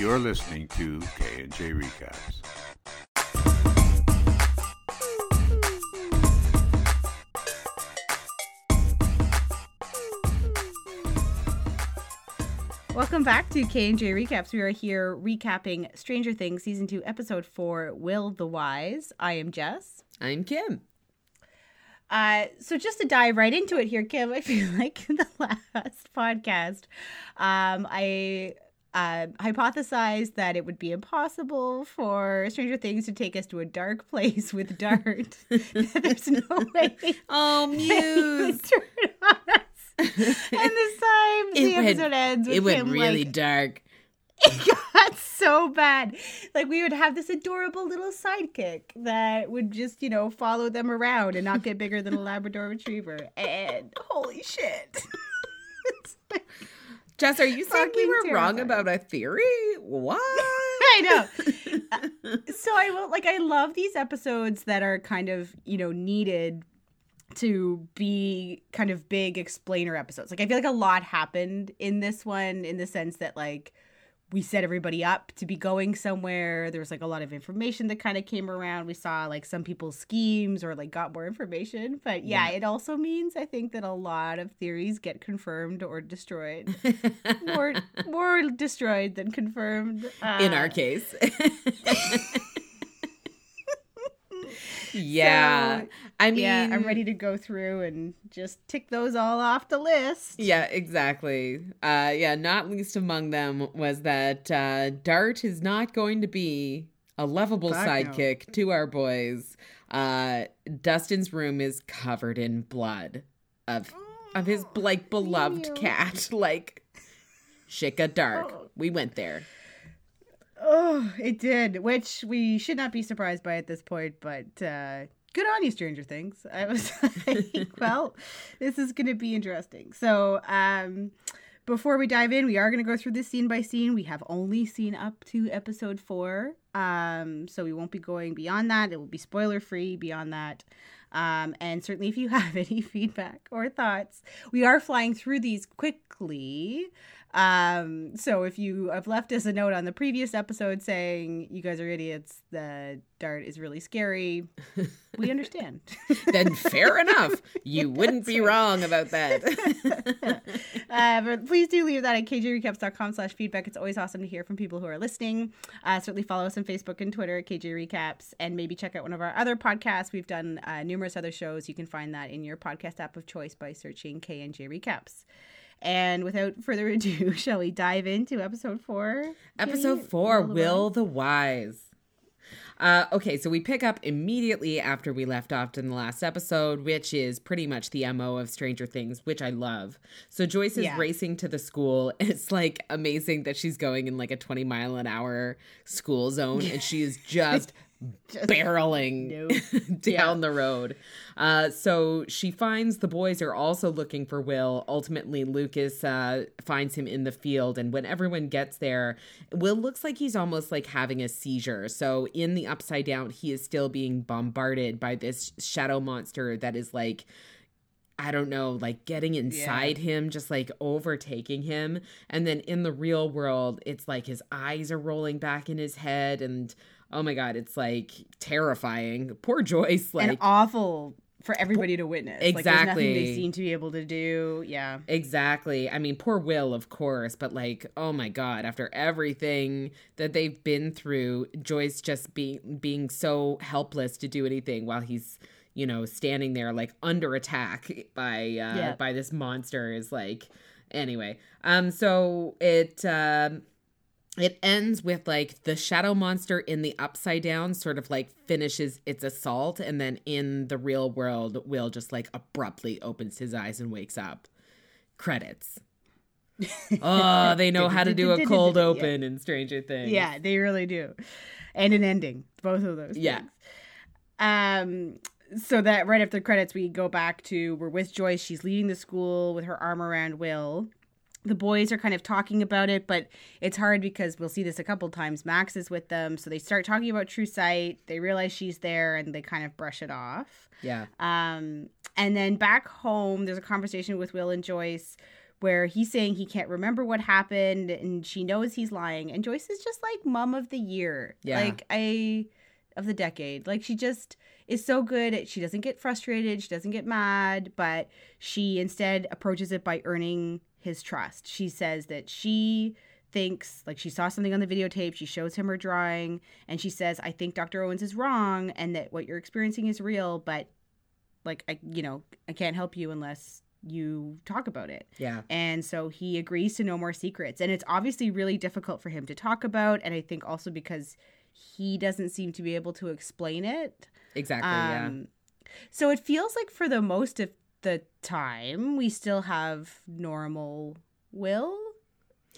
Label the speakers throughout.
Speaker 1: You're listening to K and J Recaps.
Speaker 2: Welcome back to K and J Recaps. We are here recapping Stranger Things season two, episode four, Will the Wise. I am Jess.
Speaker 3: I'm Kim.
Speaker 2: Uh, so just to dive right into it here, Kim, I feel like in the last podcast, um, I uh, hypothesized that it would be impossible for Stranger Things to take us to a dark place with Dart. There's no way.
Speaker 3: Oh, Mews.
Speaker 2: turn on us. and this time
Speaker 3: It
Speaker 2: the
Speaker 3: went-
Speaker 2: episode ends with
Speaker 3: It went
Speaker 2: him,
Speaker 3: really
Speaker 2: like,
Speaker 3: dark.
Speaker 2: it got so bad. Like we would have this adorable little sidekick that would just, you know, follow them around and not get bigger than a Labrador Retriever. And holy shit. It's like-
Speaker 3: Jess, are you saying we were wrong about a theory? What?
Speaker 2: I know. Uh, so I will like I love these episodes that are kind of, you know, needed to be kind of big explainer episodes. Like I feel like a lot happened in this one in the sense that like we set everybody up to be going somewhere. There was like a lot of information that kind of came around. We saw like some people's schemes or like got more information. But yeah,
Speaker 3: Yeah.
Speaker 2: it also means I think that a lot of theories get confirmed or destroyed. more more destroyed than confirmed.
Speaker 3: In
Speaker 2: Uh,
Speaker 3: our case. yeah.
Speaker 2: So,
Speaker 3: I mean,
Speaker 2: yeah, I'm ready to go through and just tick those all off the list.
Speaker 3: Yeah, exactly. Uh, yeah, not least among them was that uh, Dart is not going to be a lovable
Speaker 2: Fuck no.
Speaker 3: sidekick to our boys. Uh, Dustin's room is covered in blood of of his like beloved
Speaker 2: Ew.
Speaker 3: cat, like Shika Dark.
Speaker 2: Oh.
Speaker 3: We went there.
Speaker 2: Oh, it did, which we should not be surprised by at this point, but uh, good on you, Stranger Things. I was like, well, this is going to be interesting. So, um, before we dive in, we are going to go through this scene by scene. We have only seen up to episode four, um, so we won't be going beyond that. It will be spoiler free beyond that. Um, and certainly, if you have any feedback or thoughts, we are flying through these quickly. Um, so if you have left us a note on the previous episode saying you guys are idiots, the dart is really scary, we understand.
Speaker 3: Then fair enough. You wouldn't be
Speaker 2: right.
Speaker 3: wrong about that.
Speaker 2: uh, but please do leave that at kjrecaps.com slash feedback. It's always awesome to hear from people who are listening. Uh, certainly follow us on Facebook and Twitter at KJ Recaps and maybe check out one of our other podcasts. We've done uh, numerous other shows. You can find that in your podcast app of choice by searching KNJ Recaps. And without further ado, shall we dive into episode four?
Speaker 3: Episode four,
Speaker 2: Will the
Speaker 3: Will the Wise. Uh, okay, so we pick up immediately after we left off in the last episode, which is pretty much the MO of Stranger Things, which I love. So Joyce is
Speaker 2: Yeah.
Speaker 3: racing to the school. It's like amazing that she's going in like a 20 mile an hour school zone and she is just
Speaker 2: Just-
Speaker 3: barreling
Speaker 2: No.
Speaker 3: down the road. Uh, so she finds the boys are also looking for Will. Ultimately, Lucas uh, finds him in the field, and when everyone gets there, Will looks like he's almost like having a seizure. So in the upside down, he is still being bombarded by this shadow monster that is like. I don't know, like getting inside him, just like overtaking him. And then in the real world, it's like his eyes are rolling back in his head. And oh my God, it's like terrifying. Poor Joyce. Like,
Speaker 2: and awful for everybody to witness. Like, there's nothing
Speaker 3: Exactly.
Speaker 2: they seem to be able to do. Yeah.
Speaker 3: Exactly. I mean, poor Will, of course, but like, oh my god, after everything that they've been through, Joyce just being being so helpless to do anything while he's, you know, standing there like under attack by uh
Speaker 2: Yeah.
Speaker 3: by this monster is like anyway. Um so it um it ends with like the shadow monster in the upside down sort of like finishes its assault and then in the real world will just like abruptly opens his eyes and wakes up credits oh they know how to do a cold
Speaker 2: Yeah.
Speaker 3: open in stranger things
Speaker 2: Yeah, they really do. And an ending, both of those.
Speaker 3: Yeah.
Speaker 2: things. Um so that right after the credits we go back to we're with Joyce, she's leading the school with her arm around Will. The boys are kind of talking about it, but it's hard because we'll see this a couple times. Max is with them, so they start talking about True Sight. They realize she's there and they kind of brush it off.
Speaker 3: yeah
Speaker 2: Um, and then back home, there's a conversation with Will and Joyce where he's saying he can't remember what happened and she knows he's lying. And Joyce is just like mom of the year.
Speaker 3: Yeah.
Speaker 2: Like I of the decade. Like she just is so good. She doesn't get frustrated, she doesn't get mad, but she instead approaches it by earning his trust. She says that she thinks like she saw something on the videotape she shows him her drawing and she says i think dr owens is wrong and that what you're experiencing is real but like i you know i can't help you unless you talk about it
Speaker 3: Yeah.
Speaker 2: and so he agrees to no more secrets and it's obviously really difficult for him to talk about and i think also because he doesn't seem to be able to explain it
Speaker 3: Exactly. yeah.
Speaker 2: um, so it feels like for the most of the time, we still have normal Will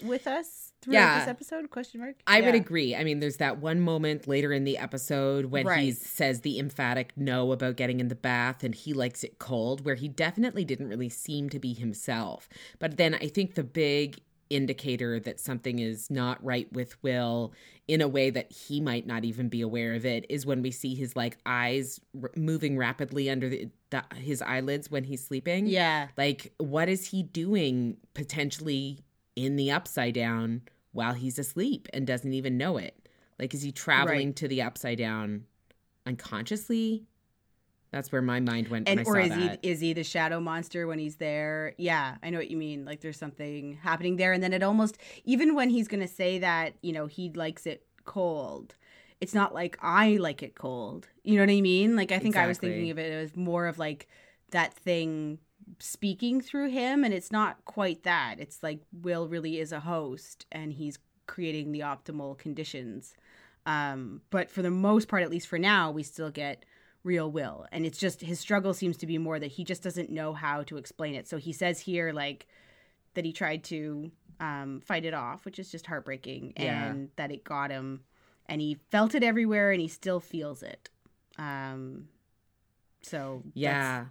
Speaker 2: with us throughout
Speaker 3: Yeah.
Speaker 2: this episode? Question mark.
Speaker 3: I would agree. I mean, there's that one moment later in the episode when he says the emphatic no about getting in the bath and he likes it cold, where he definitely didn't really seem to be himself. But then I think the big indicator that something is not right with Will in a way that he might not even be aware of it is when we see his like eyes r- moving rapidly under the, the, his eyelids when he's sleeping.
Speaker 2: Yeah.
Speaker 3: Like, what is he doing potentially in the upside down while he's asleep and doesn't even know it? Like, is he traveling
Speaker 2: Right.
Speaker 3: to the upside down unconsciously? That's where my mind went when
Speaker 2: And
Speaker 3: I
Speaker 2: or is
Speaker 3: that.
Speaker 2: he is he the shadow monster when he's there? Yeah, I know what you mean. Like there's something happening there, and then it almost even when he's gonna say that you know he likes it cold, it's not like I like it cold. You know what I mean? Like I think I was thinking of it as more of like that thing speaking through him, and it's not quite that. It's like Will really is a host, and he's creating the optimal conditions. Um, but for the most part, at least for now, we still get real will and it's just his struggle seems to be more that he just doesn't know how to explain it so he says here like that he tried to um, fight it off which is just heartbreaking
Speaker 3: Yeah.
Speaker 2: and that it got him and he felt it everywhere and he still feels it um so
Speaker 3: Yeah.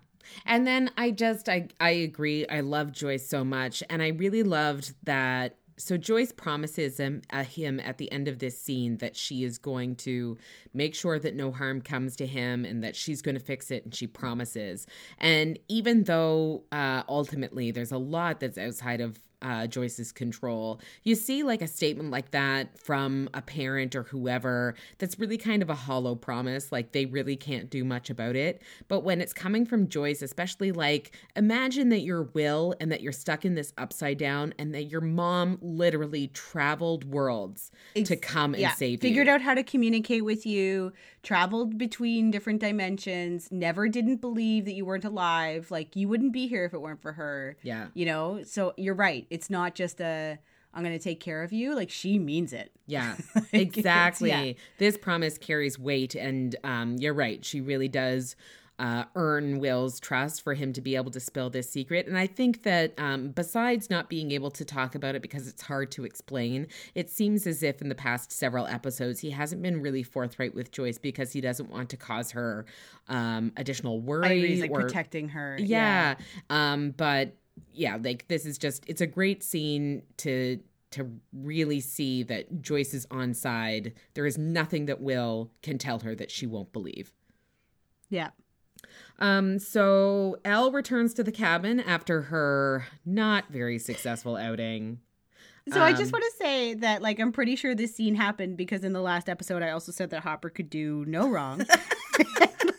Speaker 3: And then I just I I agree. I love Joyce so much and I really loved that so Joyce promises him, uh, him at the end of this scene that she is going to make sure that no harm comes to him and that she's going to fix it and she promises. And even though uh, ultimately there's a lot that's outside of uh, Joyce's control. You see, like a statement like that from a parent or whoever that's really kind of a hollow promise. Like they really can't do much about it. But when it's coming from Joyce, especially like imagine that you're Will and that you're stuck in this upside down and that your mom literally traveled worlds to come and
Speaker 2: yeah,
Speaker 3: save
Speaker 2: figured
Speaker 3: you.
Speaker 2: Figured out how to communicate with you, traveled between different dimensions, never didn't believe that you weren't alive. Like you wouldn't be here if it weren't for her.
Speaker 3: Yeah.
Speaker 2: You know? So you're right. It's not just a I'm going to take care of you. Like she means it.
Speaker 3: Yeah, exactly.
Speaker 2: yeah.
Speaker 3: This promise carries weight, and um, you're right. She really does uh, earn Will's trust for him to be able to spill this secret. And I think that um, besides not being able to talk about it because it's hard to explain, it seems as if in the past several episodes he hasn't been really forthright with Joyce because he doesn't want to cause her um, additional worry
Speaker 2: I agree. He's like
Speaker 3: or
Speaker 2: protecting her.
Speaker 3: yeah. Um, but yeah, like this is just it's a great scene to to really see that Joyce is on side. There is nothing that Will can tell her that she won't believe.
Speaker 2: Yeah.
Speaker 3: Um, so Elle returns to the cabin after her not very successful outing.
Speaker 2: So I just
Speaker 3: Um,
Speaker 2: want to say that, like, I'm pretty sure this scene happened because in the last episode, I also said that Hopper could do no wrong.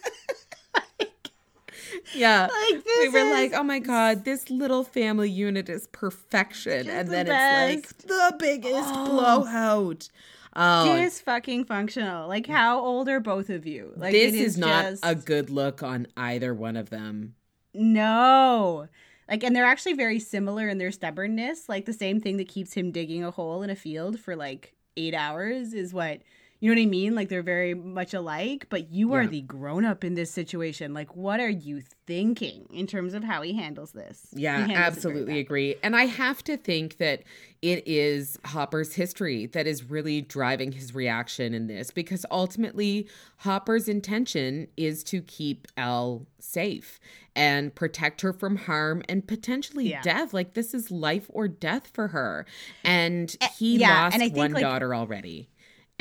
Speaker 3: Yeah.
Speaker 2: like,
Speaker 3: we were
Speaker 2: is
Speaker 3: like, oh my god, this little family unit is perfection. And
Speaker 2: the
Speaker 3: then it's like the biggest
Speaker 2: Oh.
Speaker 3: blowout. Oh,
Speaker 2: dis fucking functional. Like, how old are both of you? Like,
Speaker 3: this
Speaker 2: it
Speaker 3: is, not
Speaker 2: just-
Speaker 3: a good look on either one of them.
Speaker 2: No. Like, and they're actually very similar in their stubbornness. Like, the same thing that keeps him digging a hole in a field for like eight hours is what, you know what I mean? Like, they're very much alike, but you are
Speaker 3: Yeah.
Speaker 2: the grown up in this situation. Like, what are you thinking in terms of how he handles this?
Speaker 3: Yeah,
Speaker 2: handles
Speaker 3: absolutely agree. And I have to think that it is Hopper's history that is really driving his reaction in this because ultimately Hopper's intention is to keep Elle safe and protect her from harm and potentially
Speaker 2: Yeah.
Speaker 3: death. Like this is life or death for her. And he
Speaker 2: Eh, yeah,
Speaker 3: lost
Speaker 2: and think,
Speaker 3: one
Speaker 2: like-
Speaker 3: daughter already.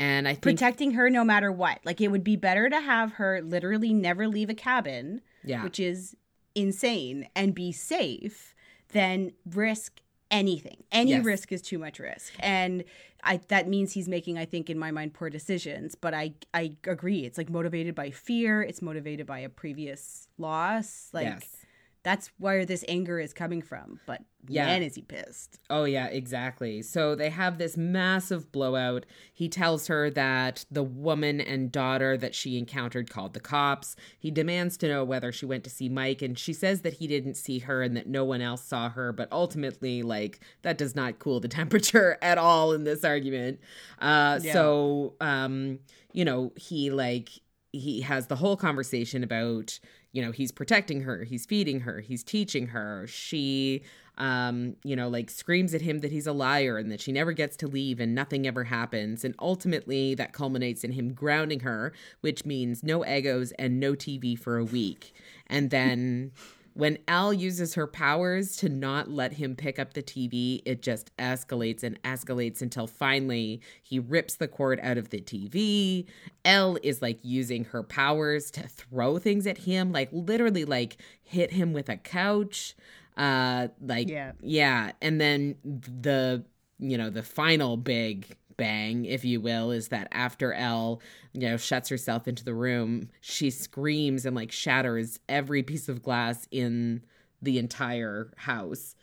Speaker 3: And I think
Speaker 2: Protecting her no matter what. Like, it would be better to have her literally never leave a cabin.
Speaker 3: yeah.
Speaker 2: which is insane, and be safe then risk anything. Any
Speaker 3: Yes.
Speaker 2: risk is too much risk. And I that means he's making, I think, in my mind, poor decisions. But I I agree. It's like motivated by fear. It's motivated by a previous loss. Like
Speaker 3: yes.
Speaker 2: That's where this anger is coming from. But
Speaker 3: Yeah.
Speaker 2: man, is he pissed.
Speaker 3: Oh, yeah, exactly. So they have this massive blowout. He tells her that the woman and daughter that she encountered called the cops. He demands to know whether she went to see Mike, and she says that he didn't see her and that no one else saw her. But ultimately, like, that does not cool the temperature at all in this argument. Uh,
Speaker 2: Yeah.
Speaker 3: So, um, you know, he, like, he has the whole conversation about you know he's protecting her he's feeding her he's teaching her. She um you know like screams at him that he's a liar and that she never gets to leave and nothing ever happens. And ultimately that culminates in him grounding her which means no Eggos and no tv for a week. And then when Al uses her powers to not let him pick up the TV, it just escalates and escalates until finally he rips the cord out of the TV. Elle is like using her powers to throw things at him, like literally like hit him with a couch. Uh like
Speaker 2: Yeah.
Speaker 3: yeah, and then the you know, the final big bang, if you will, is that after Elle, you know, shuts herself into the room, she screams and like shatters every piece of glass in the entire house.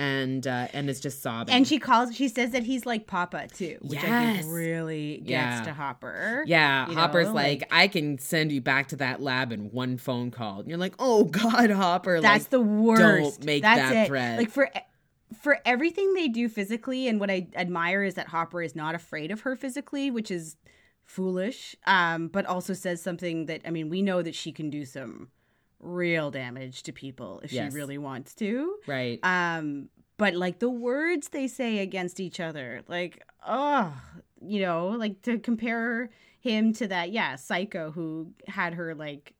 Speaker 3: And uh and is just sobbing.
Speaker 2: And she calls. She says that he's like Papa too, which I
Speaker 3: Yes.
Speaker 2: think really gets
Speaker 3: Yeah.
Speaker 2: to Hopper.
Speaker 3: yeah,
Speaker 2: you
Speaker 3: Hopper's like,
Speaker 2: like-
Speaker 3: I can send you back to that lab in one phone call. And you're like, oh God, Hopper.
Speaker 2: That's
Speaker 3: like,
Speaker 2: the worst.
Speaker 3: Don't make
Speaker 2: That's
Speaker 3: that
Speaker 2: it.
Speaker 3: threat.
Speaker 2: Like for for everything they do physically, and what I admire is that Hopper is not afraid of her physically, which is foolish. Um, but also says something that I mean, we know that she can do some real damage to people if
Speaker 3: Yes.
Speaker 2: she really wants to.
Speaker 3: right.
Speaker 2: Um, but like the words they say against each other, like, oh, you know, like to compare him to that, yeah, psycho who had her like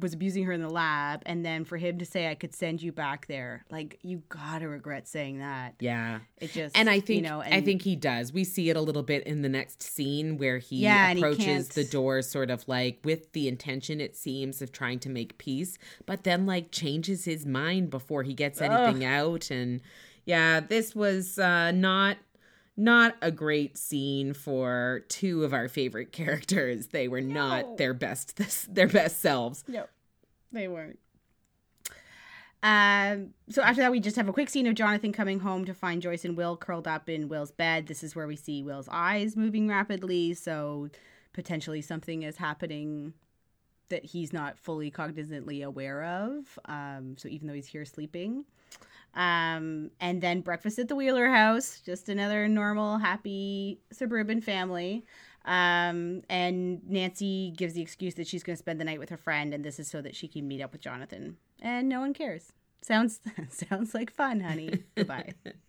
Speaker 2: was abusing her in the lab, and then for him to say, "I could send you back there," like you gotta regret saying that.
Speaker 3: yeah.
Speaker 2: It just
Speaker 3: And I think
Speaker 2: you know,
Speaker 3: I think he does. We see it a little bit in the next scene where he
Speaker 2: Yeah, and he
Speaker 3: approaches the door sort of like with the intention it seems of trying to make peace, but then like changes his mind before he gets anything out and yeah, this was uh not not a great scene for two of our favorite characters. They were
Speaker 2: No.
Speaker 3: not their best their best selves.
Speaker 2: No, they weren't. Um, so after that, we just have a quick scene of Jonathan coming home to find Joyce and Will curled up in Will's bed. This is where we see Will's eyes moving rapidly, so potentially something is happening that he's not fully cognizantly aware of. Um, so even though he's here sleeping. Um, and then breakfast at the Wheeler house, just another normal, happy suburban family. Um, and Nancy gives the excuse that she's going to spend the night with her friend, and this is so that she can meet up with Jonathan. And no one cares. Sounds sounds like fun, honey. Goodbye.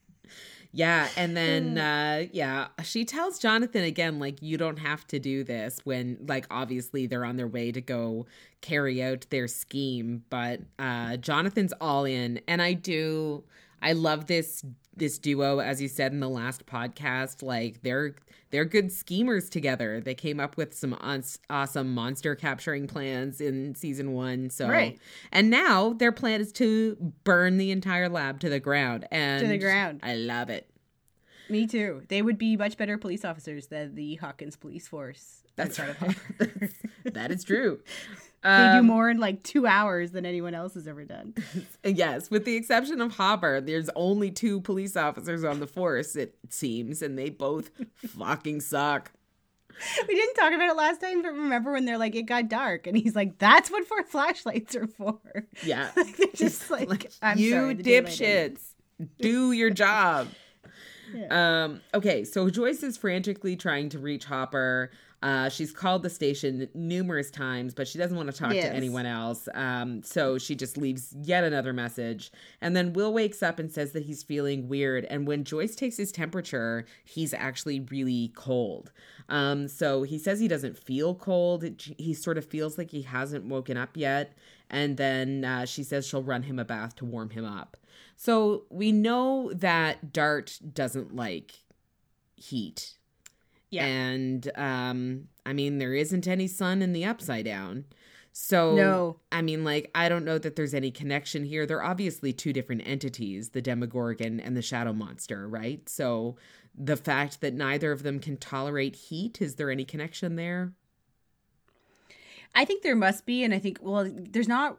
Speaker 3: Yeah, and then uh yeah, she tells Jonathan again like you don't have to do this when like obviously they're on their way to go carry out their scheme, but uh Jonathan's all in and I do I love this this duo as you said in the last podcast like they're they're good schemers together. They came up with some uns- awesome monster capturing plans in season 1. So
Speaker 2: Right.
Speaker 3: and now their plan is to burn the entire lab to the ground and
Speaker 2: ground.
Speaker 3: I love it.
Speaker 2: Me too. They would be much better police officers than the Hawkins police force.
Speaker 3: That's right. That is true.
Speaker 2: They do
Speaker 3: Um,
Speaker 2: more in like two hours than anyone else has ever done.
Speaker 3: Yes, with the exception of Hopper, there's only two police officers on the force, it seems, and they both fucking suck.
Speaker 2: we didn't talk about it last time, but remember when they're like, it got dark, and he's like, that's what for flashlights are for.
Speaker 3: Yeah.
Speaker 2: like, they're just like, I'm
Speaker 3: you
Speaker 2: sorry,
Speaker 3: dipshits, do your job.
Speaker 2: Yeah.
Speaker 3: Um, okay, so Joyce is frantically trying to reach Hopper. Uh, she's called the station numerous times, but she doesn't want to talk
Speaker 2: Yes.
Speaker 3: to anyone else. Um, so she just leaves yet another message. And then Will wakes up and says that he's feeling weird. And when Joyce takes his temperature, he's actually really cold. Um, so he says he doesn't feel cold. He sort of feels like he hasn't woken up yet. And then uh, she says she'll run him a bath to warm him up. So we know that Dart doesn't like heat.
Speaker 2: Yeah.
Speaker 3: And um I mean there isn't any sun in the upside down. So,
Speaker 2: No.
Speaker 3: I mean, like, I don't know that there's any connection here. They're obviously two different entities, the Demogorgon and the Shadow Monster, right? So, the fact that neither of them can tolerate heat, is there any connection there?
Speaker 2: I think there must be, and I think well, there's not.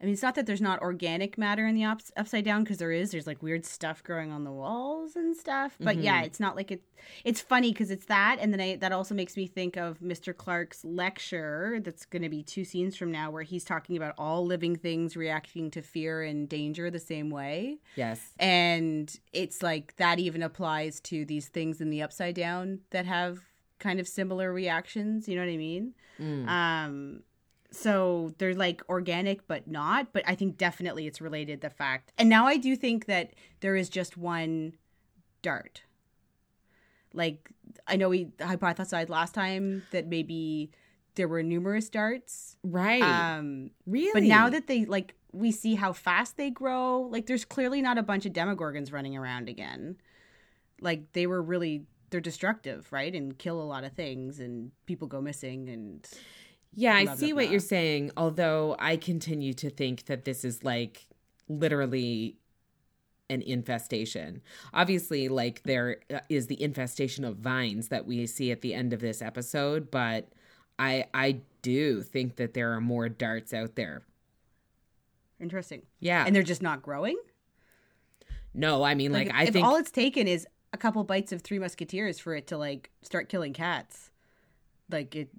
Speaker 2: I mean, it's not that there's not organic matter in the ups, upside down because there is. There's like weird stuff growing on the walls and stuff. But yeah, it's not like it. It's funny because it's that, and then I, that also makes me think of Mr. Clark's lecture. That's going to be two scenes from now, where he's talking about all living things reacting to fear and danger the same way.
Speaker 3: Yes.
Speaker 2: and it's like that even applies to these things in the upside down that have kind of similar reactions you know what i mean
Speaker 3: Mm.
Speaker 2: um so they're like organic but not but i think definitely it's related the fact and now i do think that there is just one dart like i know we hypothesized last time that maybe there were numerous darts
Speaker 3: Right.
Speaker 2: um
Speaker 3: really?
Speaker 2: but now that they like we see how fast they grow, like there's clearly not a bunch of demogorgons running around again. Like they were really they're destructive, right? And kill a lot of things and people go missing and
Speaker 3: Yeah, I see
Speaker 2: blah,
Speaker 3: what
Speaker 2: blah.
Speaker 3: you're saying, although I continue to think that this is like literally an infestation. Obviously, like there uh, the infestation of vines that we see at the end of this episode, but I I do think that there are more darts out there.
Speaker 2: interesting.
Speaker 3: Yeah.
Speaker 2: And they're just not growing?
Speaker 3: no, I mean like,
Speaker 2: if,
Speaker 3: I
Speaker 2: if
Speaker 3: think
Speaker 2: all it's taken is a couple bites of three musketeers for it to like start killing cats. Like it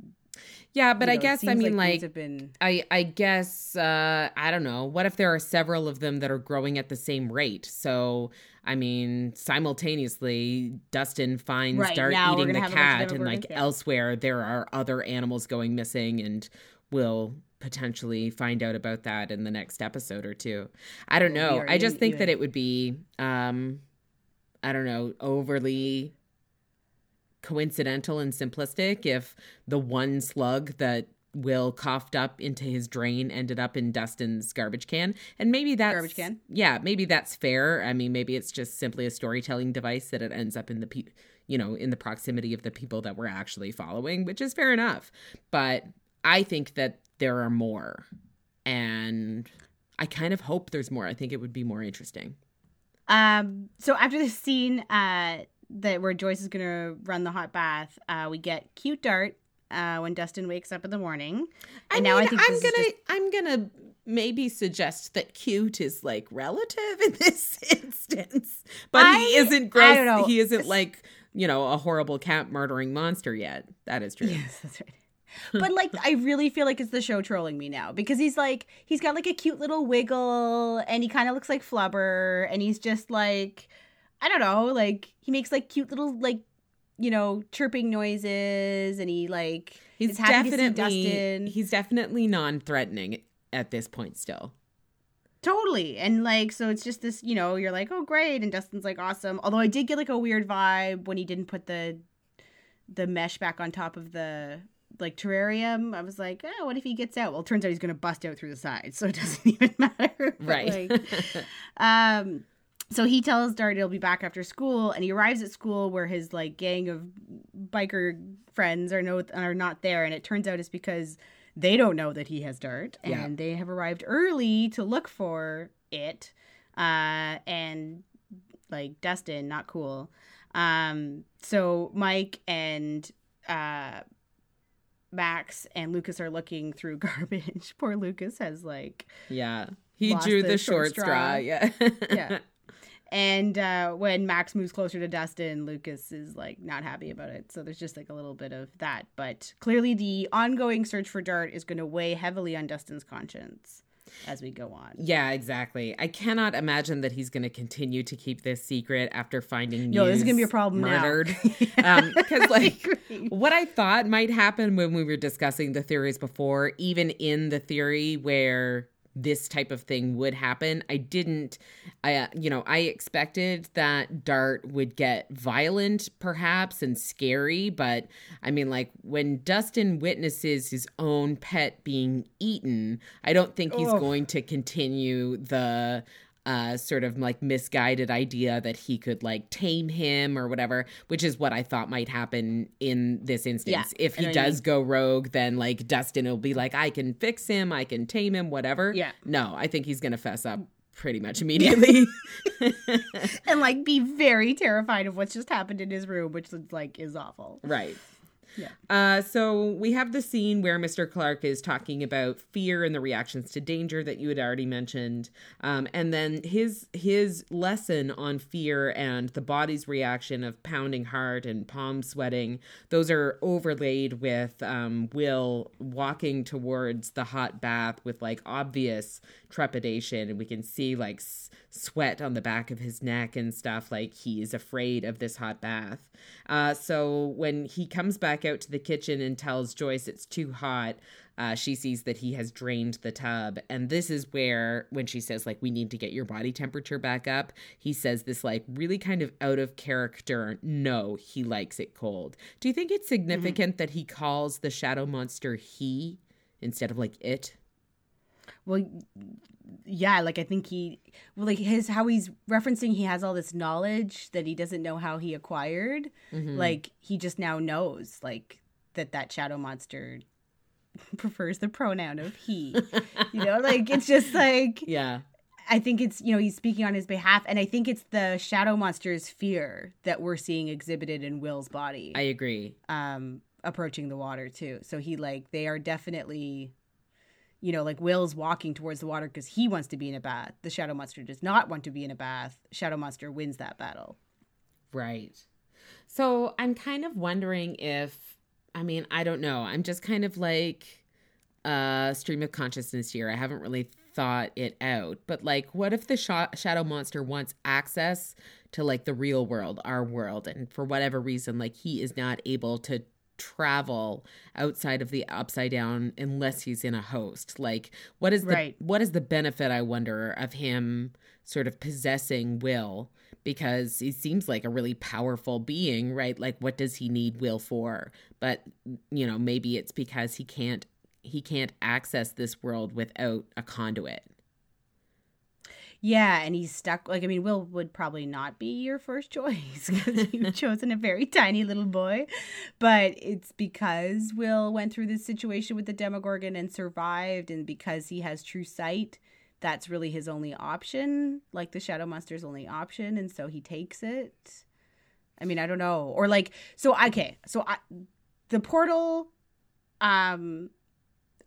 Speaker 3: Yeah, but
Speaker 2: you
Speaker 3: I
Speaker 2: know, it
Speaker 3: guess I mean like
Speaker 2: have been
Speaker 3: I I guess uh I don't know. What if there are several of them that are growing at the same rate? So I mean, simultaneously, Dustin finds
Speaker 2: Right,
Speaker 3: Dart eating the
Speaker 2: have a bunch of
Speaker 3: cat, and like elsewhere, there are other animals going missing, and we'll potentially find out about that in the next episode or two. I don't know. I just
Speaker 2: in-
Speaker 3: think that it would be, um, I don't know, overly coincidental and simplistic if the one slug that Will coughed up into his drain ended up in Dustin's garbage can. And maybe that's
Speaker 2: Garbage can?
Speaker 3: Yeah, maybe that's fair. I mean, maybe it's just simply a storytelling device that it ends up in the pe- you know, in the proximity of the people that we're actually following, which is fair enough. But I think that there are more. And I kind of hope there's more. I think it would be more interesting.
Speaker 2: Um. So after this scene, uh, that where Joyce is gonna run the hot bath, uh, we get cute Dart. Uh, when Dustin wakes up in the morning, and now I think
Speaker 3: I'm gonna
Speaker 2: just,
Speaker 3: I'm gonna maybe suggest that cute is like relative in this instance, but
Speaker 2: I-
Speaker 3: he isn't
Speaker 2: I
Speaker 3: gross. He isn't like you know a horrible cat murdering monster yet. That is true.
Speaker 2: yes, that's right. but like, I really feel like it's the show trolling me now because he's like he's got like a cute little wiggle, and he kind of looks like Flubber, and he's just like I don't know, like he makes like cute little like you know chirping noises, and he like
Speaker 3: He's
Speaker 2: is happy to see
Speaker 3: definitely
Speaker 2: Dustin.
Speaker 3: he's definitely non-threatening at this point still.
Speaker 2: Totally. And like, so it's just this, you know, you're like, oh, great. And Dustin's like, awesome. Although I did get like a weird vibe when he didn't put the the mesh back on top of the like terrarium. I was like, oh, what if he gets out? Well, it turns out he's going to bust out through the side. So it doesn't even matter. But,
Speaker 3: Right.
Speaker 2: like, um, so he tells Dart he'll be back after school, and he arrives at school where his like gang of biker friends are no are not there, and it turns out it's because they don't know that he has Dart, and
Speaker 3: Yeah.
Speaker 2: they have arrived early to look for it, uh, and like Dustin, not cool. Um, so Mike and uh, Max and Lucas are looking through garbage. Poor Lucas has like
Speaker 3: yeah. He drew
Speaker 2: the
Speaker 3: the,
Speaker 2: short
Speaker 3: short, straw.
Speaker 2: straw.
Speaker 3: Yeah.
Speaker 2: yeah. And uh, when Max moves closer to Dustin, Lucas is like not happy about it. So there's just like a little bit of that. But clearly, the ongoing search for Dart is going to weigh heavily on Dustin's conscience as we go on.
Speaker 3: Yeah, exactly. I cannot imagine that he's going to continue to keep this secret after finding
Speaker 2: No, this is gonna be a problem
Speaker 3: murdered. um, because like
Speaker 2: agree.
Speaker 3: what I thought might happen when we were discussing the theories before, even in the theory where this type of thing would happen, I didn't. I uh, you know I expected that Dart would get violent, perhaps, and scary, but I mean, like when Dustin witnesses his own pet being eaten, I don't think he's
Speaker 2: Ugh.
Speaker 3: going to continue the uh, sort of like misguided idea that he could like tame him or whatever, which is what I thought might happen in this instance.
Speaker 2: Yeah,
Speaker 3: if he
Speaker 2: I know what you
Speaker 3: does
Speaker 2: mean.
Speaker 3: go rogue, then like Dustin will be like, I can fix him, I can tame him, whatever.
Speaker 2: Yeah.
Speaker 3: No, I think he's gonna fess up pretty much immediately.
Speaker 2: and like be very terrified of what's just happened in his room, which is like is awful.
Speaker 3: Right.
Speaker 2: Yeah.
Speaker 3: Uh, so we have the scene where Mr. Clark is talking about fear and the reactions to danger that you had already mentioned, um, and then his his lesson on fear and the body's reaction of pounding heart and palm sweating. Those are overlaid with um, Will walking towards the hot bath with like obvious trepidation, and we can see like s- sweat on the back of his neck and stuff. Like he is afraid of this hot bath. Uh, so when he comes back out to the kitchen and tells Joyce it's too hot, uh, she sees that he has drained the tub. And this is where, when she says, like, we need to get your body temperature back up, he says this, like, really kind of out of character, no, he likes it cold. Do you think it's significant that he calls the shadow monster he instead of like it?
Speaker 2: Well, yeah, like I think he, like his how he's referencing he has all this knowledge that he doesn't know how he acquired.
Speaker 3: Mm-hmm.
Speaker 2: Like he just now knows, like that that shadow monster prefers the pronoun of he. you know, like it's just like
Speaker 3: Yeah.
Speaker 2: I think it's you know he's speaking on his behalf, and I think it's the shadow monster's fear that we're seeing exhibited in Will's body.
Speaker 3: I agree.
Speaker 2: um approaching the water too. So he like they are definitely you know, like Will's walking towards the water because he wants to be in a bath. The Shadow Monster does not want to be in a bath. Shadow Monster wins that battle.
Speaker 3: Right. So I'm kind of wondering if, I mean, I don't know. I'm just kind of like a stream of consciousness here. I haven't really thought it out. But like, what if the sh- shadow monster wants access to like the real world, our world, and for whatever reason, like he is not able to travel outside of the upside down unless he's in a host. Like what is the
Speaker 2: Right.
Speaker 3: what is the benefit i wonder of him sort of possessing will? Because he seems like a really powerful being right? Like what does he need will for? But you know maybe it's because he can't he can't access this world without a conduit
Speaker 2: Yeah, and he's stuck. Like, I mean, Will would probably not be your first choice because you've chosen a very tiny little boy. But it's because Will went through this situation with the Demogorgon and survived, and because he has true sight, that's really his only option. Like, the Shadow Monster's only option, and so he takes it. I mean, I don't know. Or, like, so, okay, so I, the portal, um,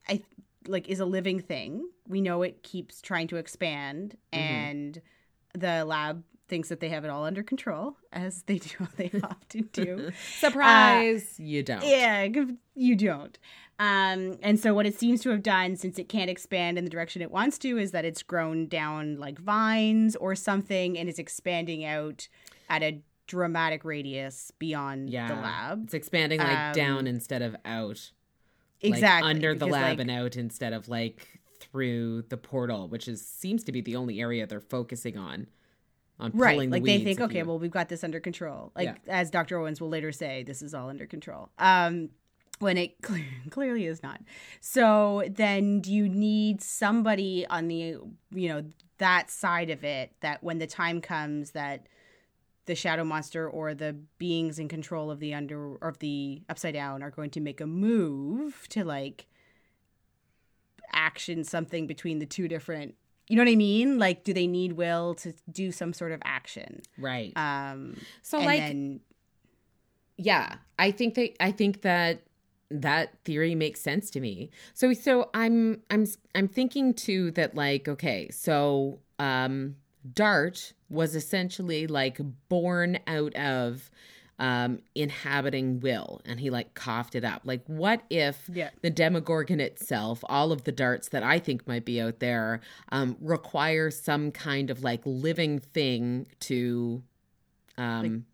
Speaker 2: I like is a living thing. We know it keeps trying to expand,
Speaker 3: Mhm.
Speaker 2: and the lab thinks that they have it all under control, as they do. They often do.
Speaker 3: surprise you don't
Speaker 2: yeah, you don't. Um, and so what it seems to have done, since it can't expand in the direction it wants to, is that it's grown down like vines or something, and it's expanding out at a dramatic radius beyond
Speaker 3: yeah
Speaker 2: the lab.
Speaker 3: it's expanding like
Speaker 2: Um,
Speaker 3: down instead of out like,
Speaker 2: Exactly
Speaker 3: under the lab
Speaker 2: like,
Speaker 3: and out instead of like through the portal, which is seems to be the only area they're focusing on. On
Speaker 2: right
Speaker 3: pulling the
Speaker 2: like they think okay
Speaker 3: you-
Speaker 2: well we've got this under control like
Speaker 3: Yeah.
Speaker 2: as dr owens will later say this is all under control um when it clear, clearly is not so then do you need somebody on the you know that side of it that when the time comes that the shadow monster or the beings in control of the under or of the upside down are going to make a move to like action something between the two different you know what i mean? Like do they need will to do some sort of action?
Speaker 3: Right.
Speaker 2: um
Speaker 3: so
Speaker 2: and
Speaker 3: like
Speaker 2: then
Speaker 3: yeah i think that i think that that theory makes sense to me. So so i'm i'm i'm thinking too that like okay so um dart was essentially like born out of um inhabiting will and he like coughed it up like what if
Speaker 2: Yeah.
Speaker 3: the demogorgon itself all of the darts that i think might be out there um require some kind of like living thing to um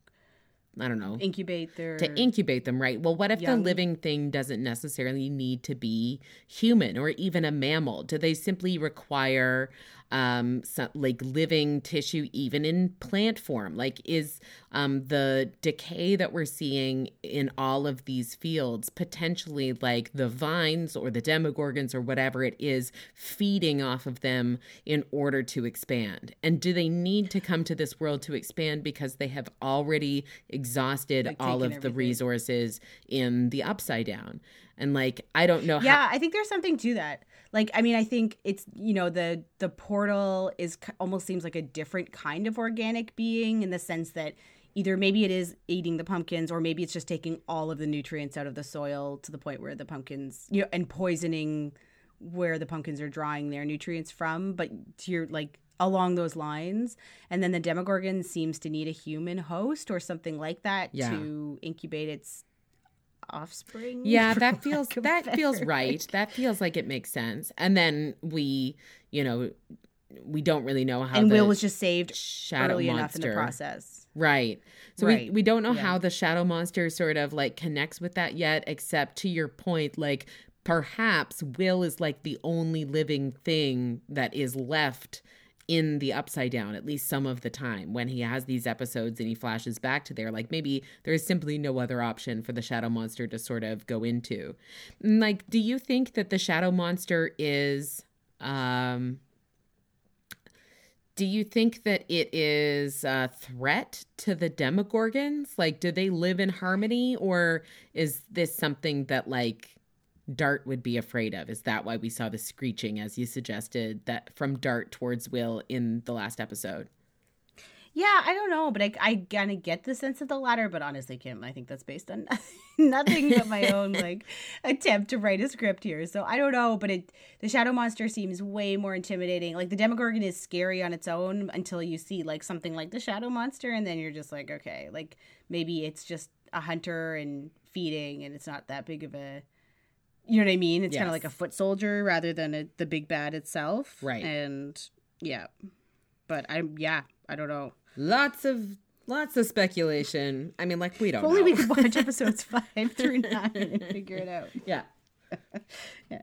Speaker 3: i don't know
Speaker 2: incubate their
Speaker 3: to incubate them, right? Well, what if
Speaker 2: Young.
Speaker 3: the living thing doesn't necessarily need to be human or even a mammal? Do they simply require um, like living tissue, even in plant form. Like, is um, the decay that we're seeing in all of these fields potentially like the vines or the demogorgons or whatever it is feeding off of them in order to expand? And do they need to come to this world to expand because they have already exhausted
Speaker 2: Like,
Speaker 3: all of
Speaker 2: taken
Speaker 3: the resources in the upside down? And like, I don't know how.
Speaker 2: Yeah, I think there's something to that. Like, I mean, I think it's you know the the portal is almost seems like a different kind of organic being in the sense that either maybe it is eating the pumpkins or maybe it's just taking all of the nutrients out of the soil to the point where the pumpkins you know and poisoning where the pumpkins are drawing their nutrients from. But to your like along those lines, and then the Demogorgon seems to need a human host or something like that
Speaker 3: Yeah.
Speaker 2: to incubate its offspring.
Speaker 3: Yeah, that feels that feels right. That feels like it makes sense. And then we, you know, we don't really know how
Speaker 2: and Will was just saved
Speaker 3: shadow
Speaker 2: early
Speaker 3: monster
Speaker 2: enough in the process.
Speaker 3: Right. So we, we don't know
Speaker 2: yeah.
Speaker 3: how the shadow monster sort of like connects with that yet, except to your point, like perhaps Will is like the only living thing that is left in the upside down, at least some of the time when he has these episodes and he flashes back to there. Like maybe there's simply no other option for the shadow monster to sort of go into. Like, do you think that the shadow monster is um do you think that it is a threat to the demogorgons like do they live in harmony or is this something that like dart would be afraid of is that why we saw the screeching as you suggested that from dart towards will in the last episode
Speaker 2: Yeah, I don't know, but I, I kind of get the sense of the latter. But honestly, Kim, I think that's based on nothing but my own like attempt to write a script here. So I don't know, but it the shadow monster seems way more intimidating. Like the Demogorgon is scary on its own until you see like something like the shadow monster, and then you're just like, okay, like maybe it's just a hunter and feeding, and it's not that big of a. You know what I mean? It's kind of like a foot soldier rather than a, the big bad itself.
Speaker 3: Right.
Speaker 2: And yeah, but I'm, yeah I don't know.
Speaker 3: lots of lots of speculation i mean like we don't
Speaker 2: If only
Speaker 3: know
Speaker 2: we could watch episodes five through nine and figure it out.
Speaker 3: yeah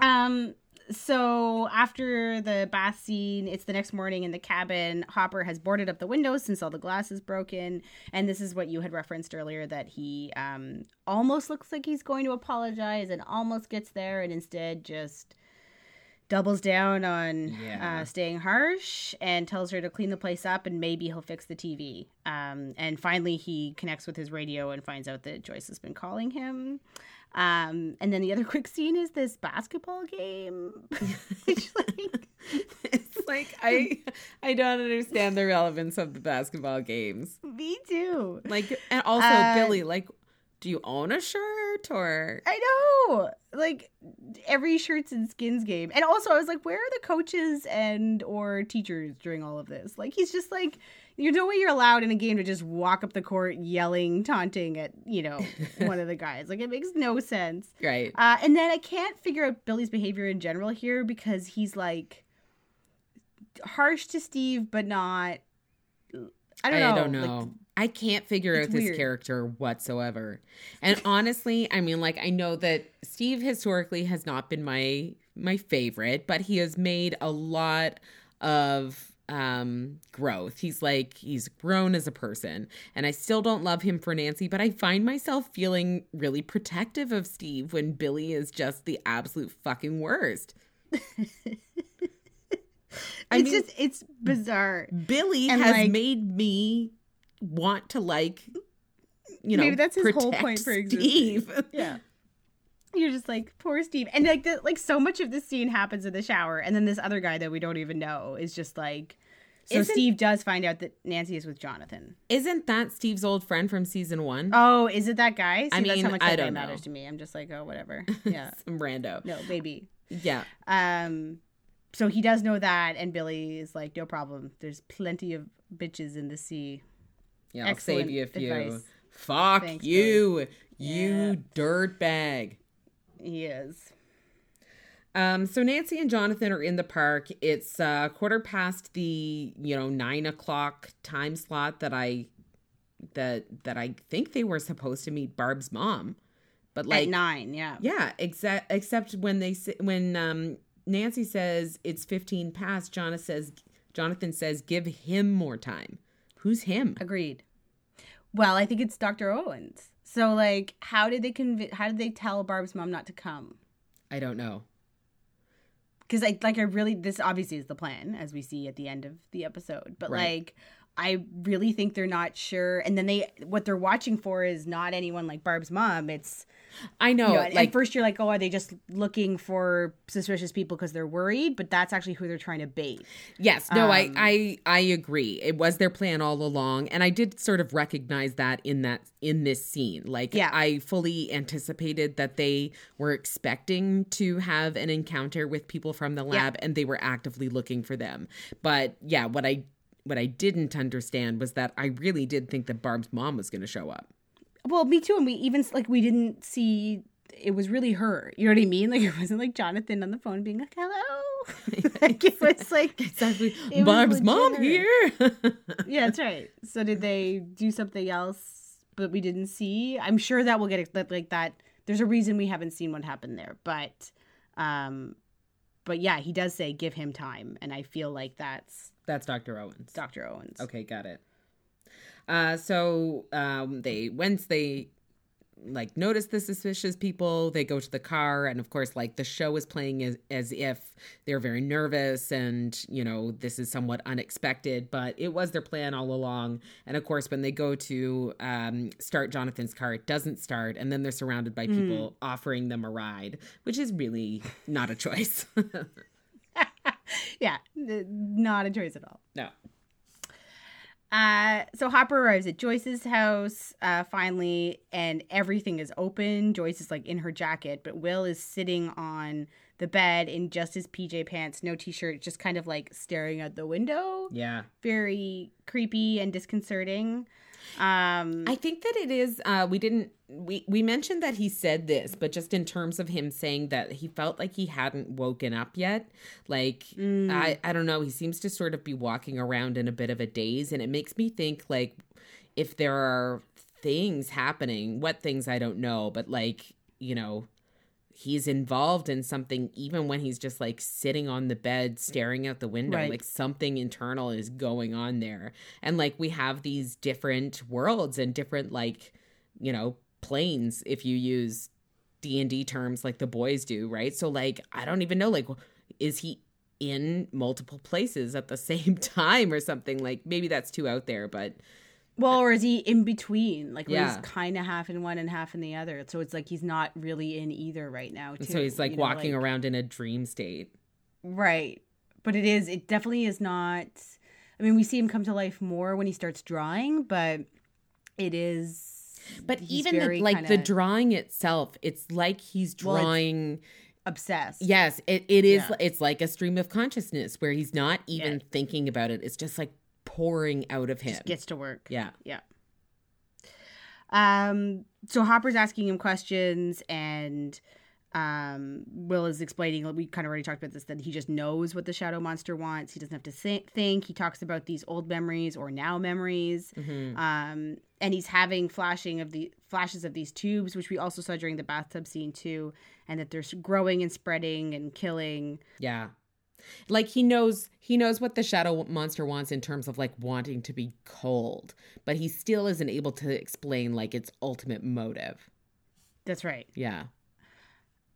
Speaker 2: Um. So after the bath scene, it's the next morning in the cabin. Hopper has boarded up the windows since all the glass is broken, and this is what you had referenced earlier that he um almost looks like he's going to apologize and almost gets there, and instead just doubles down on
Speaker 3: Yeah.
Speaker 2: uh, staying harsh and tells her to clean the place up and maybe he'll fix the TV. Um, and finally, he connects with his radio and finds out that Joyce has been calling him. Um, and then the other quick scene is this basketball game, which like
Speaker 3: it's like i i don't understand the relevance of the basketball games.
Speaker 2: Me too.
Speaker 3: like and also
Speaker 2: Uh,
Speaker 3: billy like do you own a shirt or?
Speaker 2: I know, like every shirts and skins game, and also I was like, where are the coaches and or teachers during all of this? Like he's just like, you know, way you're allowed in a game to just walk up the court yelling, taunting at you know one of the guys. Like it makes no sense.
Speaker 3: right
Speaker 2: Uh, and then I can't figure out Billy's behavior in general here because he's like harsh to Steve, but not. I don't know.
Speaker 3: I don't
Speaker 2: like,
Speaker 3: know. I can't figure
Speaker 2: it's
Speaker 3: out this
Speaker 2: weird.
Speaker 3: character whatsoever. And honestly, I mean like I know that Steve historically has not been my my favorite, but he has made a lot of um growth. He's like he's grown as a person. And I still don't love him for Nancy, but I find myself feeling really protective of Steve when Billy is just the absolute fucking worst. I
Speaker 2: it's
Speaker 3: mean-
Speaker 2: just it's bizarre.
Speaker 3: Billy
Speaker 2: And,
Speaker 3: has
Speaker 2: like-
Speaker 3: made me want to like you know
Speaker 2: Maybe that's his whole point for existing.
Speaker 3: Steve.
Speaker 2: Yeah. You're just like poor Steve, and like the, like so much of this scene happens in the shower, and then this other guy that we don't even know is just like. So
Speaker 3: Isn't-
Speaker 2: Steve does find out that Nancy is with Jonathan.
Speaker 3: Isn't that Steve's old friend from season one?
Speaker 2: Oh, is it that guy? See,
Speaker 3: I
Speaker 2: that's how
Speaker 3: mean,
Speaker 2: much
Speaker 3: I
Speaker 2: that
Speaker 3: don't know.
Speaker 2: matters to me. I'm just like, oh, whatever. Yeah,
Speaker 3: Some rando.
Speaker 2: no, maybe.
Speaker 3: Yeah.
Speaker 2: Um, so he does know that, and Billy is like, no problem. There's plenty of bitches in the sea.
Speaker 3: Yeah, I'll
Speaker 2: Excellent
Speaker 3: save you a few.
Speaker 2: advice.
Speaker 3: Fuck
Speaker 2: Thanks,
Speaker 3: you,
Speaker 2: Yeah.
Speaker 3: you dirt bag.
Speaker 2: He is.
Speaker 3: Um, so Nancy and Jonathan are in the park. It's uh quarter past the, you know, nine o'clock time slot that I that that I think they were supposed to meet Barb's mom. But like
Speaker 2: At nine, yeah.
Speaker 3: Yeah, except except when they when um Nancy says it's 15 past, Jonathan says Jonathan says give him more time. Who's him?
Speaker 2: Agreed. Well, I think it's Dr. Owens. So like how did they conv- how did they tell Barb's mom not to come?
Speaker 3: I don't know.
Speaker 2: Cuz I like I really this obviously is the plan as we see at the end of the episode. But
Speaker 3: Right.
Speaker 2: like I really think they're not sure and then they what they're watching for is not anyone like Barb's mom. It's
Speaker 3: I know,
Speaker 2: you know,
Speaker 3: like
Speaker 2: at first you're like, "Oh, are they just looking for suspicious people because they're worried?" But that's actually who they're trying to bait.
Speaker 3: Yes, no,
Speaker 2: Um,
Speaker 3: I I agree. It was their plan all along, and I did sort of recognize that in that in this scene. Like,
Speaker 2: Yeah.
Speaker 3: I fully anticipated that they were expecting to have an encounter with people from the lab, and they were actively looking for them. But yeah, what I what I didn't understand was that I really did think that Barb's mom was going to show up.
Speaker 2: Well, me too. And we even like we didn't see it was really her. You know what I mean? Like it wasn't like Jonathan on the phone being like, "Hello." like it was like
Speaker 3: Exactly,
Speaker 2: was
Speaker 3: Barb's mom
Speaker 2: her.
Speaker 3: here.
Speaker 2: yeah, that's right. So did they do something else but we didn't see? I'm sure that we'll get like that. There's a reason we haven't seen what happened there, but um but yeah, he does say give him time and I feel like that's
Speaker 3: That's Dr. Owens.
Speaker 2: Dr. Owens.
Speaker 3: Okay, got it. Uh, so um, they once they like notice the suspicious people, they go to the car, and of course, like the show is playing as as if they're very nervous, and you know this is somewhat unexpected, but it was their plan all along. And of course, when they go to um, start Jonathan's car, it doesn't start, and then they're surrounded by people offering them a ride, which is really not a choice.
Speaker 2: yeah, not a choice at all.
Speaker 3: no.
Speaker 2: Uh, so Hopper arrives at Joyce's house uh, finally, and everything is open. Joyce is like in her jacket, but Will is sitting on the bed in just his PJ pants, no t-shirt, just kind of like staring out the window.
Speaker 3: Yeah.
Speaker 2: Very creepy and disconcerting. Um,
Speaker 3: I think that it is. Uh, we didn't. We we mentioned that he said this, but just in terms of him saying that he felt like he hadn't woken up yet. Like
Speaker 2: Mm.
Speaker 3: I I don't know. He seems to sort of be walking around in a bit of a daze, and it makes me think like if there are things happening, what things I don't know, but like you know. He's involved in something even when he's just like sitting on the bed staring out the window.
Speaker 2: Right.
Speaker 3: Like something internal is going on there. And like we have these different worlds and different like, you know, planes if you use D&D terms like the boys do, right? So like I don't even know like is he in multiple places at the same time or something like maybe that's too out there, but
Speaker 2: well, or is he in between? Like,
Speaker 3: Yeah.
Speaker 2: he's kind of half in one and half in the other. So it's like he's not really in either right now. Too,
Speaker 3: so he's like
Speaker 2: you know,
Speaker 3: walking
Speaker 2: like-
Speaker 3: around in a dream state.
Speaker 2: Right. But it is, it definitely is not. I mean, we see him come to life more when he starts drawing, but it is.
Speaker 3: But even the, like the
Speaker 2: kinda
Speaker 3: drawing itself, it's like he's
Speaker 2: Well,
Speaker 3: drawing
Speaker 2: obsessed.
Speaker 3: Yes, it, it is.
Speaker 2: Yeah.
Speaker 3: It's like a stream of consciousness where he's not even
Speaker 2: Yeah.
Speaker 3: thinking about it. It's just like pouring out of him.
Speaker 2: Just gets to work.
Speaker 3: yeah.
Speaker 2: Yeah. Um, so Hopper's asking him questions and um Will is explaining we kind of already talked about this that he just knows what the shadow monster wants. He doesn't have to think. He talks about these old memories or now memories.
Speaker 3: Mhm.
Speaker 2: Um and he's having flashing of the flashes of these tubes which we also saw during the bathtub scene too and that they're growing and spreading and killing.
Speaker 3: Yeah. Like he knows he knows what the shadow monster wants in terms of like wanting to be cold, but he still isn't able to explain like its ultimate motive.
Speaker 2: That's right.
Speaker 3: Yeah.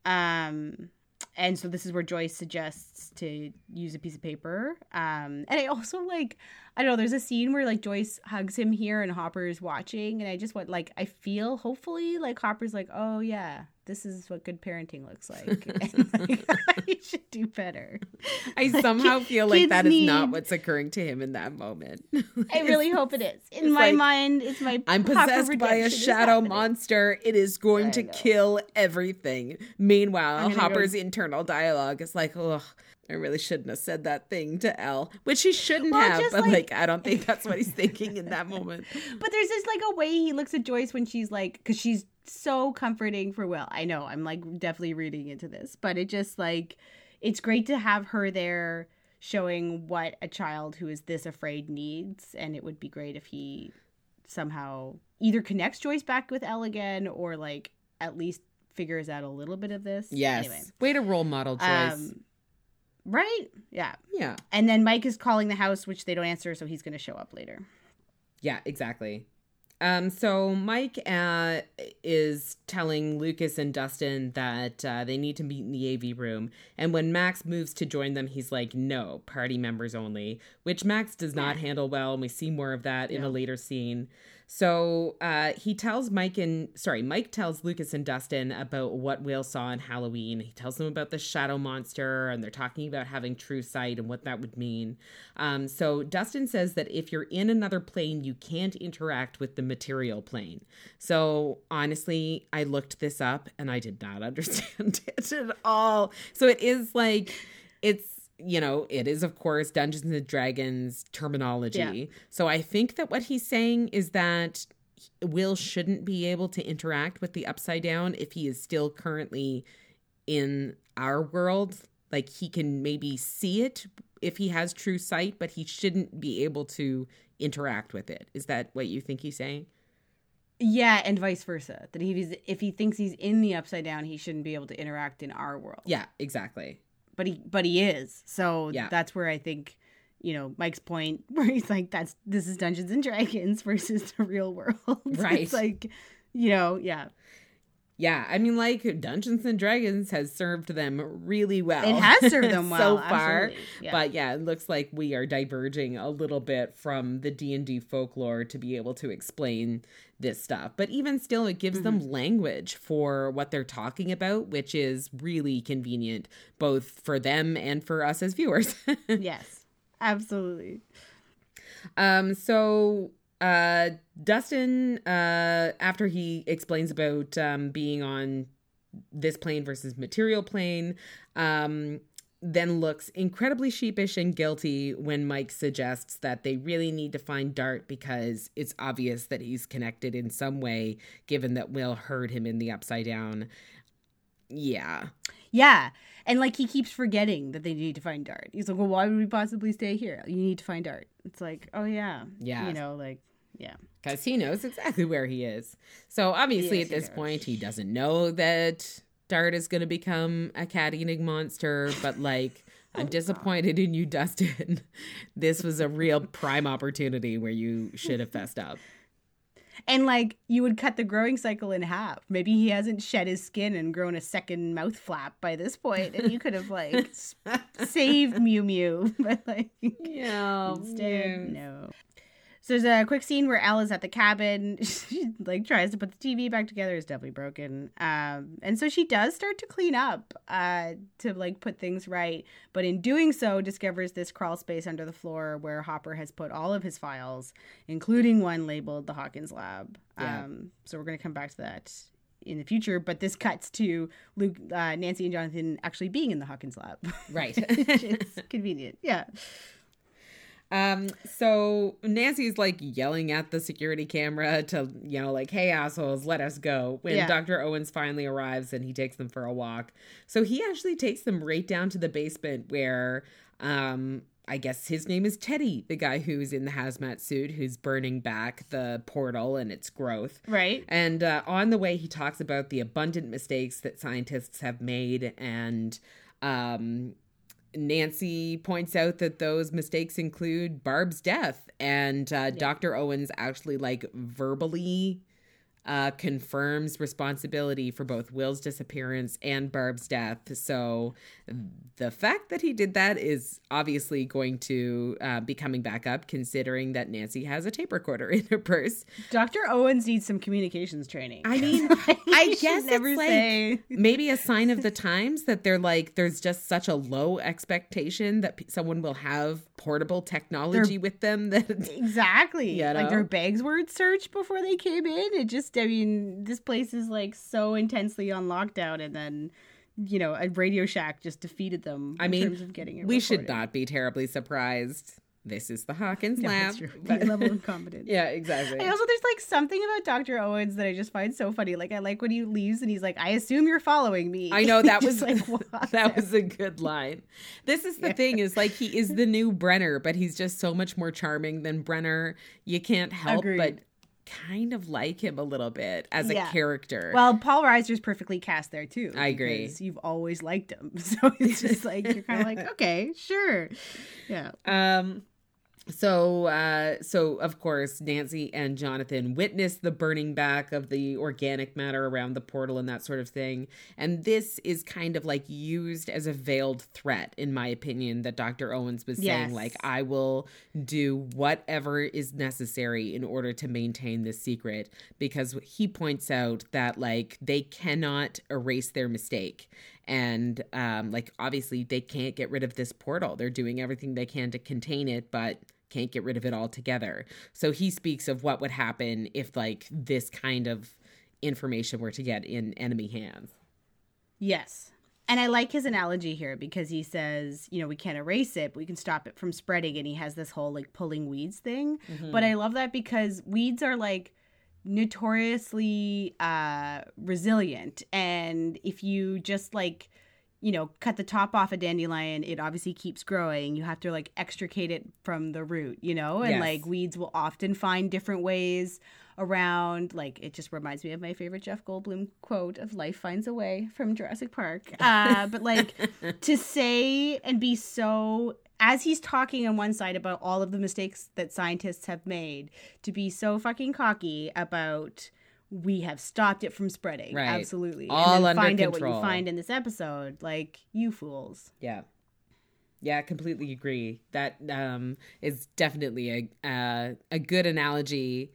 Speaker 2: Um, and so this is where Joyce suggests to use a piece of paper. Um, and I also like, I don't know, there's a scene where like Joyce hugs him here and Hopper's watching, and I just want like I feel hopefully like Hopper's like, oh yeah, this is what good parenting looks like. and, like, I should do better.
Speaker 3: I
Speaker 2: Like,
Speaker 3: somehow feel like that is not what's occurring to him in that moment.
Speaker 2: I really hope it is. In
Speaker 3: it's
Speaker 2: my
Speaker 3: like,
Speaker 2: mind, it's my
Speaker 3: I'm possessed by a shadow monster. It is going to
Speaker 2: know.
Speaker 3: kill everything. Meanwhile,
Speaker 2: I'm go-
Speaker 3: Hopper's internal dialogue is like, ugh, I really shouldn't have said that thing to Elle, which he shouldn't
Speaker 2: Well,
Speaker 3: have, but
Speaker 2: like-
Speaker 3: like, I don't think that's what he's thinking in that moment.
Speaker 2: But there's this like a way he looks at Joyce when she's like, because she's so comforting for Will. I know I'm like definitely reading into this, but it just like, it's great to have her there showing what a child who is this afraid needs. And it would be great if he somehow either connects Joyce back with Elle again or like at least figures out a little bit of this.
Speaker 3: Yes.
Speaker 2: Anyway.
Speaker 3: Way to role model, Joyce.
Speaker 2: Um, Right? Yeah.
Speaker 3: Yeah.
Speaker 2: And then Mike is calling the house, which they don't answer, so he's going to show up later.
Speaker 3: Yeah, exactly. Um, so Mike uh, is telling Lucas and Dustin that uh, they need to meet in the AV room, and when Max moves to join them, he's like, "No, party members only," which Max does not handle well, and we see more of that in a later scene. So uh, he tells Mike and sorry, Mike tells Lucas and Dustin about what Will saw on Halloween. He tells them about the shadow monster, and they're talking about having true sight and what that would mean. Um, so Dustin says that if you're in another plane, you can't interact with the material plane. So honestly, I looked this up and I did not understand it at all. So it is like it's you know, it is, of course, Dungeons and Dragons terminology.
Speaker 2: Yeah.
Speaker 3: So I think that what he's saying is that Will shouldn't be able to interact with the Upside Down if he is still currently in our world. Like he can maybe see it if he has true sight, but he shouldn't be able to interact with it. Is that what you think he's saying?
Speaker 2: Yeah, and vice versa. That he's if he thinks he's in the upside down, he shouldn't be able to interact in our world.
Speaker 3: Yeah, exactly.
Speaker 2: But he but he is. So
Speaker 3: Yeah.
Speaker 2: that's where I think, you know, Mike's point where he's like, that's this is Dungeons and Dragons versus the real world.
Speaker 3: Right.
Speaker 2: it's like, you know, yeah.
Speaker 3: Yeah, I mean, like Dungeons and Dragons has served them really well.
Speaker 2: It has served them well
Speaker 3: so far.
Speaker 2: Yeah.
Speaker 3: But yeah, it looks like we are diverging a little bit from the D and D folklore to be able to explain this stuff. But even still, it gives them
Speaker 2: Mm-hmm.
Speaker 3: language for what they're talking about, which is really convenient both for them and for us as viewers.
Speaker 2: yes. Absolutely.
Speaker 3: Um, so uh Dustin, uh, after he explains about um being on this plane versus material plane, um, then looks incredibly sheepish and guilty when Mike suggests that they really need to find Dart because it's obvious that he's connected in some way, given that Will heard him in the upside down. Yeah.
Speaker 2: Yeah. And like he keeps forgetting that they need to find Dart. He's like, Well, why would we possibly stay here? You need to find Dart. It's like, oh yeah.
Speaker 3: Yeah.
Speaker 2: You know, like yeah.
Speaker 3: because he knows exactly where he is. So obviously,
Speaker 2: Yes,
Speaker 3: at this point, he doesn't know that Dart is going to become a cat eating monster. But like,
Speaker 2: Oh,
Speaker 3: I'm disappointed in you, Dustin. this was a real prime opportunity where you should have fessed up.
Speaker 2: And like you would cut the growing cycle in half. Maybe he hasn't shed his skin and grown a second mouth flap by this point, and you could have like saved Mew Mew, but like
Speaker 3: Yeah,
Speaker 2: instead, no. So there's a quick scene where Elle is at the cabin. She like tries to put the TV back together. It's definitely broken. Um, and so she does start to clean up, uh, to like put things right. But in doing so, discovers this crawl space under the floor where Hopper has put all of his files, including one labeled the Hawkins Lab.
Speaker 3: Yeah.
Speaker 2: Um, so we're gonna come back to that in the future. But this cuts to Luke, uh, Nancy, and Jonathan actually being in the Hawkins Lab.
Speaker 3: Right.
Speaker 2: it's convenient. Yeah.
Speaker 3: Um, so Nancy's like yelling at the security camera to, you know, like, hey, assholes, let us go. When
Speaker 2: Yeah.
Speaker 3: Dr. Owens finally arrives and he takes them for a walk. So he actually takes them right down to the basement where, um, I guess his name is Teddy, the guy who's in the hazmat suit who's burning back the portal and its growth.
Speaker 2: Right.
Speaker 3: And uh, on the way, he talks about the abundant mistakes that scientists have made. And um, Nancy points out that those mistakes include Barb's death. And uh, Dr. Owens actually, like, verbally uh, confirms responsibility for both Will's disappearance and Barb's death. So the fact that he did that is obviously going to uh, be coming back up, considering that Nancy has a tape recorder in her purse.
Speaker 2: Dr. Owens needs some communications training.
Speaker 3: I mean, I guess it's like maybe a sign of the times that they're like there's just such a low expectation that p- someone will have portable technology with them that
Speaker 2: Exactly.
Speaker 3: You
Speaker 2: Like their bags word search before they came in. It just, I mean, this place is like so intensely on lockdown, and then, you know, a Radio Shack just defeated them.
Speaker 3: I
Speaker 2: in
Speaker 3: mean,
Speaker 2: terms of getting it
Speaker 3: we should not be terribly surprised. This is the Hawkins
Speaker 2: Yeah,
Speaker 3: lab.
Speaker 2: that's true.
Speaker 3: but-
Speaker 2: level of competence.
Speaker 3: yeah, exactly.
Speaker 2: I also there's like something about Dr. Owens that I just find so funny. Like I like when he leaves and he's like, "I assume you're following me."
Speaker 3: I know that was
Speaker 2: like
Speaker 3: that was a good line. This is the
Speaker 2: Yeah.
Speaker 3: thing is like he is the new Brenner, but he's just so much more charming than Brenner. You can't help but
Speaker 2: Agreed.
Speaker 3: Kind of like him a little bit as a character.
Speaker 2: Well, Paul Reiser's perfectly cast there too.
Speaker 3: I agree.
Speaker 2: You've always liked him, so it's just like you're kind of like, okay, sure, yeah,
Speaker 3: Um so uh so of course Nancy and Jonathan witness the burning back of the organic matter around the portal and that sort of thing. And this is kind of like used as a veiled threat in my opinion that Dr. Owens was saying like I will do whatever is necessary in order to maintain this secret because he points out that like they cannot erase their mistake and um like obviously they can't get rid of this portal they're doing everything they can to contain it but can't get rid of it altogether so he speaks of what would happen if like this kind of information were to get in enemy hands
Speaker 2: yes. And I like his analogy here because he says, you know, we can't erase it, but we can stop it from spreading. And he has this whole like pulling weeds thing. But I love that because weeds are like notoriously uh, resilient. And if you just like, you know, cut the top off a dandelion, it obviously keeps growing. You have to like extricate it from the root, you know? And
Speaker 3: Yes.
Speaker 2: like weeds will often find different ways around. Like it just reminds me of my favorite Jeff Goldblum quote of life finds a way from Jurassic Park. Uh, but like to say and be so as he's talking on one side about all of the mistakes that scientists have made, to be so fucking cocky about we have stopped it from spreading.
Speaker 3: Right.
Speaker 2: Absolutely.
Speaker 3: All
Speaker 2: and then
Speaker 3: under
Speaker 2: find out what you find in this episode. Like, you fools.
Speaker 3: Yeah. Yeah, I completely agree. That um, is definitely a uh, a good analogy,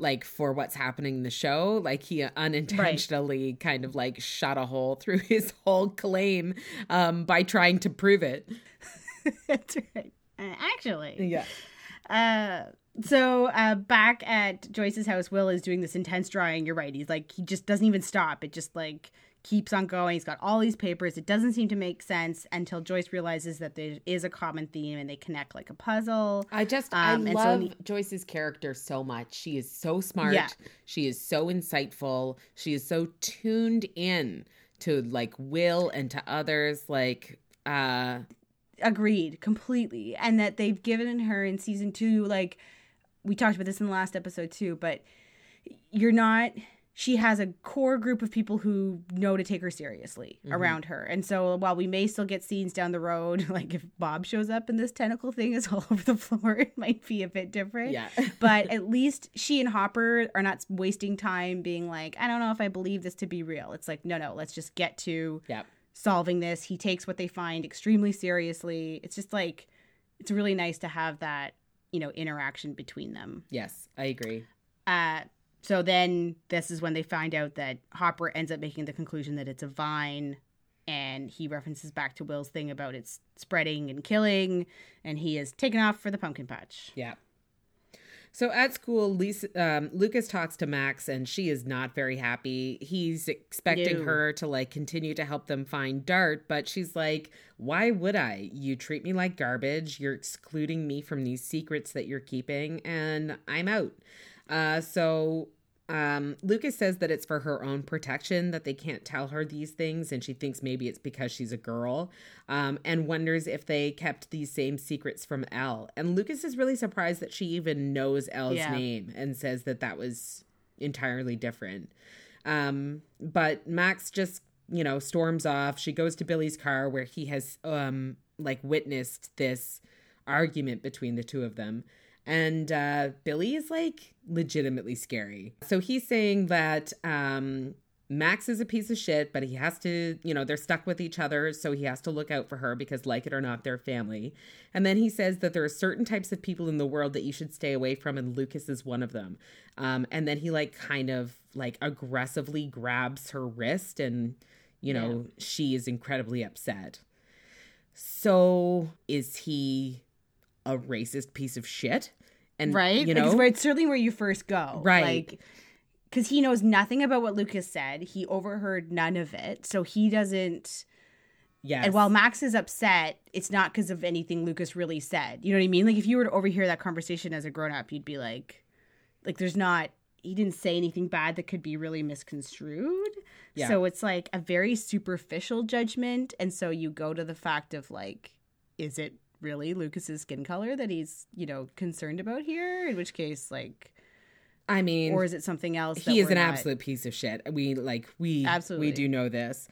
Speaker 3: like for what's happening in the show. Like he unintentionally kind of like shot a hole through his whole claim um, by trying to prove it.
Speaker 2: That's right. Uh, actually.
Speaker 3: Yeah.
Speaker 2: Uh, so uh, back at Joyce's house, Will is doing this intense drawing. You're right. He's like, he just doesn't even stop. It just like keeps on going. He's got all these papers. It doesn't seem to make sense until Joyce realizes that there is a common theme and they connect like a puzzle.
Speaker 3: I just
Speaker 2: Um,
Speaker 3: I
Speaker 2: so
Speaker 3: love
Speaker 2: he-
Speaker 3: Joyce's character so much. She is so smart.
Speaker 2: Yeah.
Speaker 3: She is so insightful. She is so tuned in to like Will and to others. Like uh
Speaker 2: Agreed, completely. And that they've given her in season two, like we talked about this in the last episode too, but you're not she has a core group of people who know to take her seriously mm-hmm. around her. And so while we may still get scenes down the road, like if Bob shows up and this tentacle thing is all over the floor, it might be a bit different.
Speaker 3: yeah.
Speaker 2: but at least she and Hopper are not wasting time being like, I don't know if I believe this to be real. It's like, no, no, let's just get to
Speaker 3: yeah.
Speaker 2: solving this. He takes what they find extremely seriously. It's just like it's really nice to have that, you know, interaction between them.
Speaker 3: Yes, I agree.
Speaker 2: Uh so then this is when they find out that Hopper ends up making the conclusion that it's a vine and he references back to Will's thing about it's spreading and killing and he is taken off for the pumpkin patch.
Speaker 3: Yeah. So at school, Lisa, um, Lucas talks to Max, and she is not very happy. He's expecting her to like continue to help them find Dart, but she's like, "Why would I? You treat me like garbage. You're excluding me from these secrets that you're keeping, and I'm out." Uh, so um, Lucas says that it's for her own protection that they can't tell her these things, and she thinks maybe it's because she's a girl, um, and wonders if they kept these same secrets from Elle. And Lucas is really surprised that she even knows Elle's
Speaker 2: Yeah.
Speaker 3: name and says that that was entirely different. Um, but Max just, you know, storms off. She goes to Billy's car where he has, um, like witnessed this argument between the two of them. And uh, Billy is like legitimately scary. So he's saying that um, Max is a piece of shit, but he has to, you know, they're stuck with each other. So he has to look out for her because, like it or not, they're family. And then he says that there are certain types of people in the world that you should stay away from, and Lucas is one of them. Um, and then he, like, kind of like aggressively grabs her wrist, and, you know, she is incredibly upset. So is he a racist piece of shit? And
Speaker 2: right?
Speaker 3: you know,
Speaker 2: it's, where, it's certainly where you first go.
Speaker 3: Right.
Speaker 2: Like, because he knows nothing about what Lucas said. He overheard none of it. So he doesn't.
Speaker 3: yes.
Speaker 2: And while Max is upset, it's not because of anything Lucas really said. You know what I mean? Like, if you were to overhear that conversation as a grown up, you'd be like, like, there's not. He didn't say anything bad that could be really misconstrued.
Speaker 3: Yeah.
Speaker 2: So it's like a very superficial judgment. And so you go to the fact of like, is it really Lucas's skin color that he's, you know, concerned about here? In which case, like,
Speaker 3: I mean,
Speaker 2: or is it something else?
Speaker 3: he is an
Speaker 2: not-
Speaker 3: absolute piece of shit. We like we
Speaker 2: Absolutely.
Speaker 3: we do know this.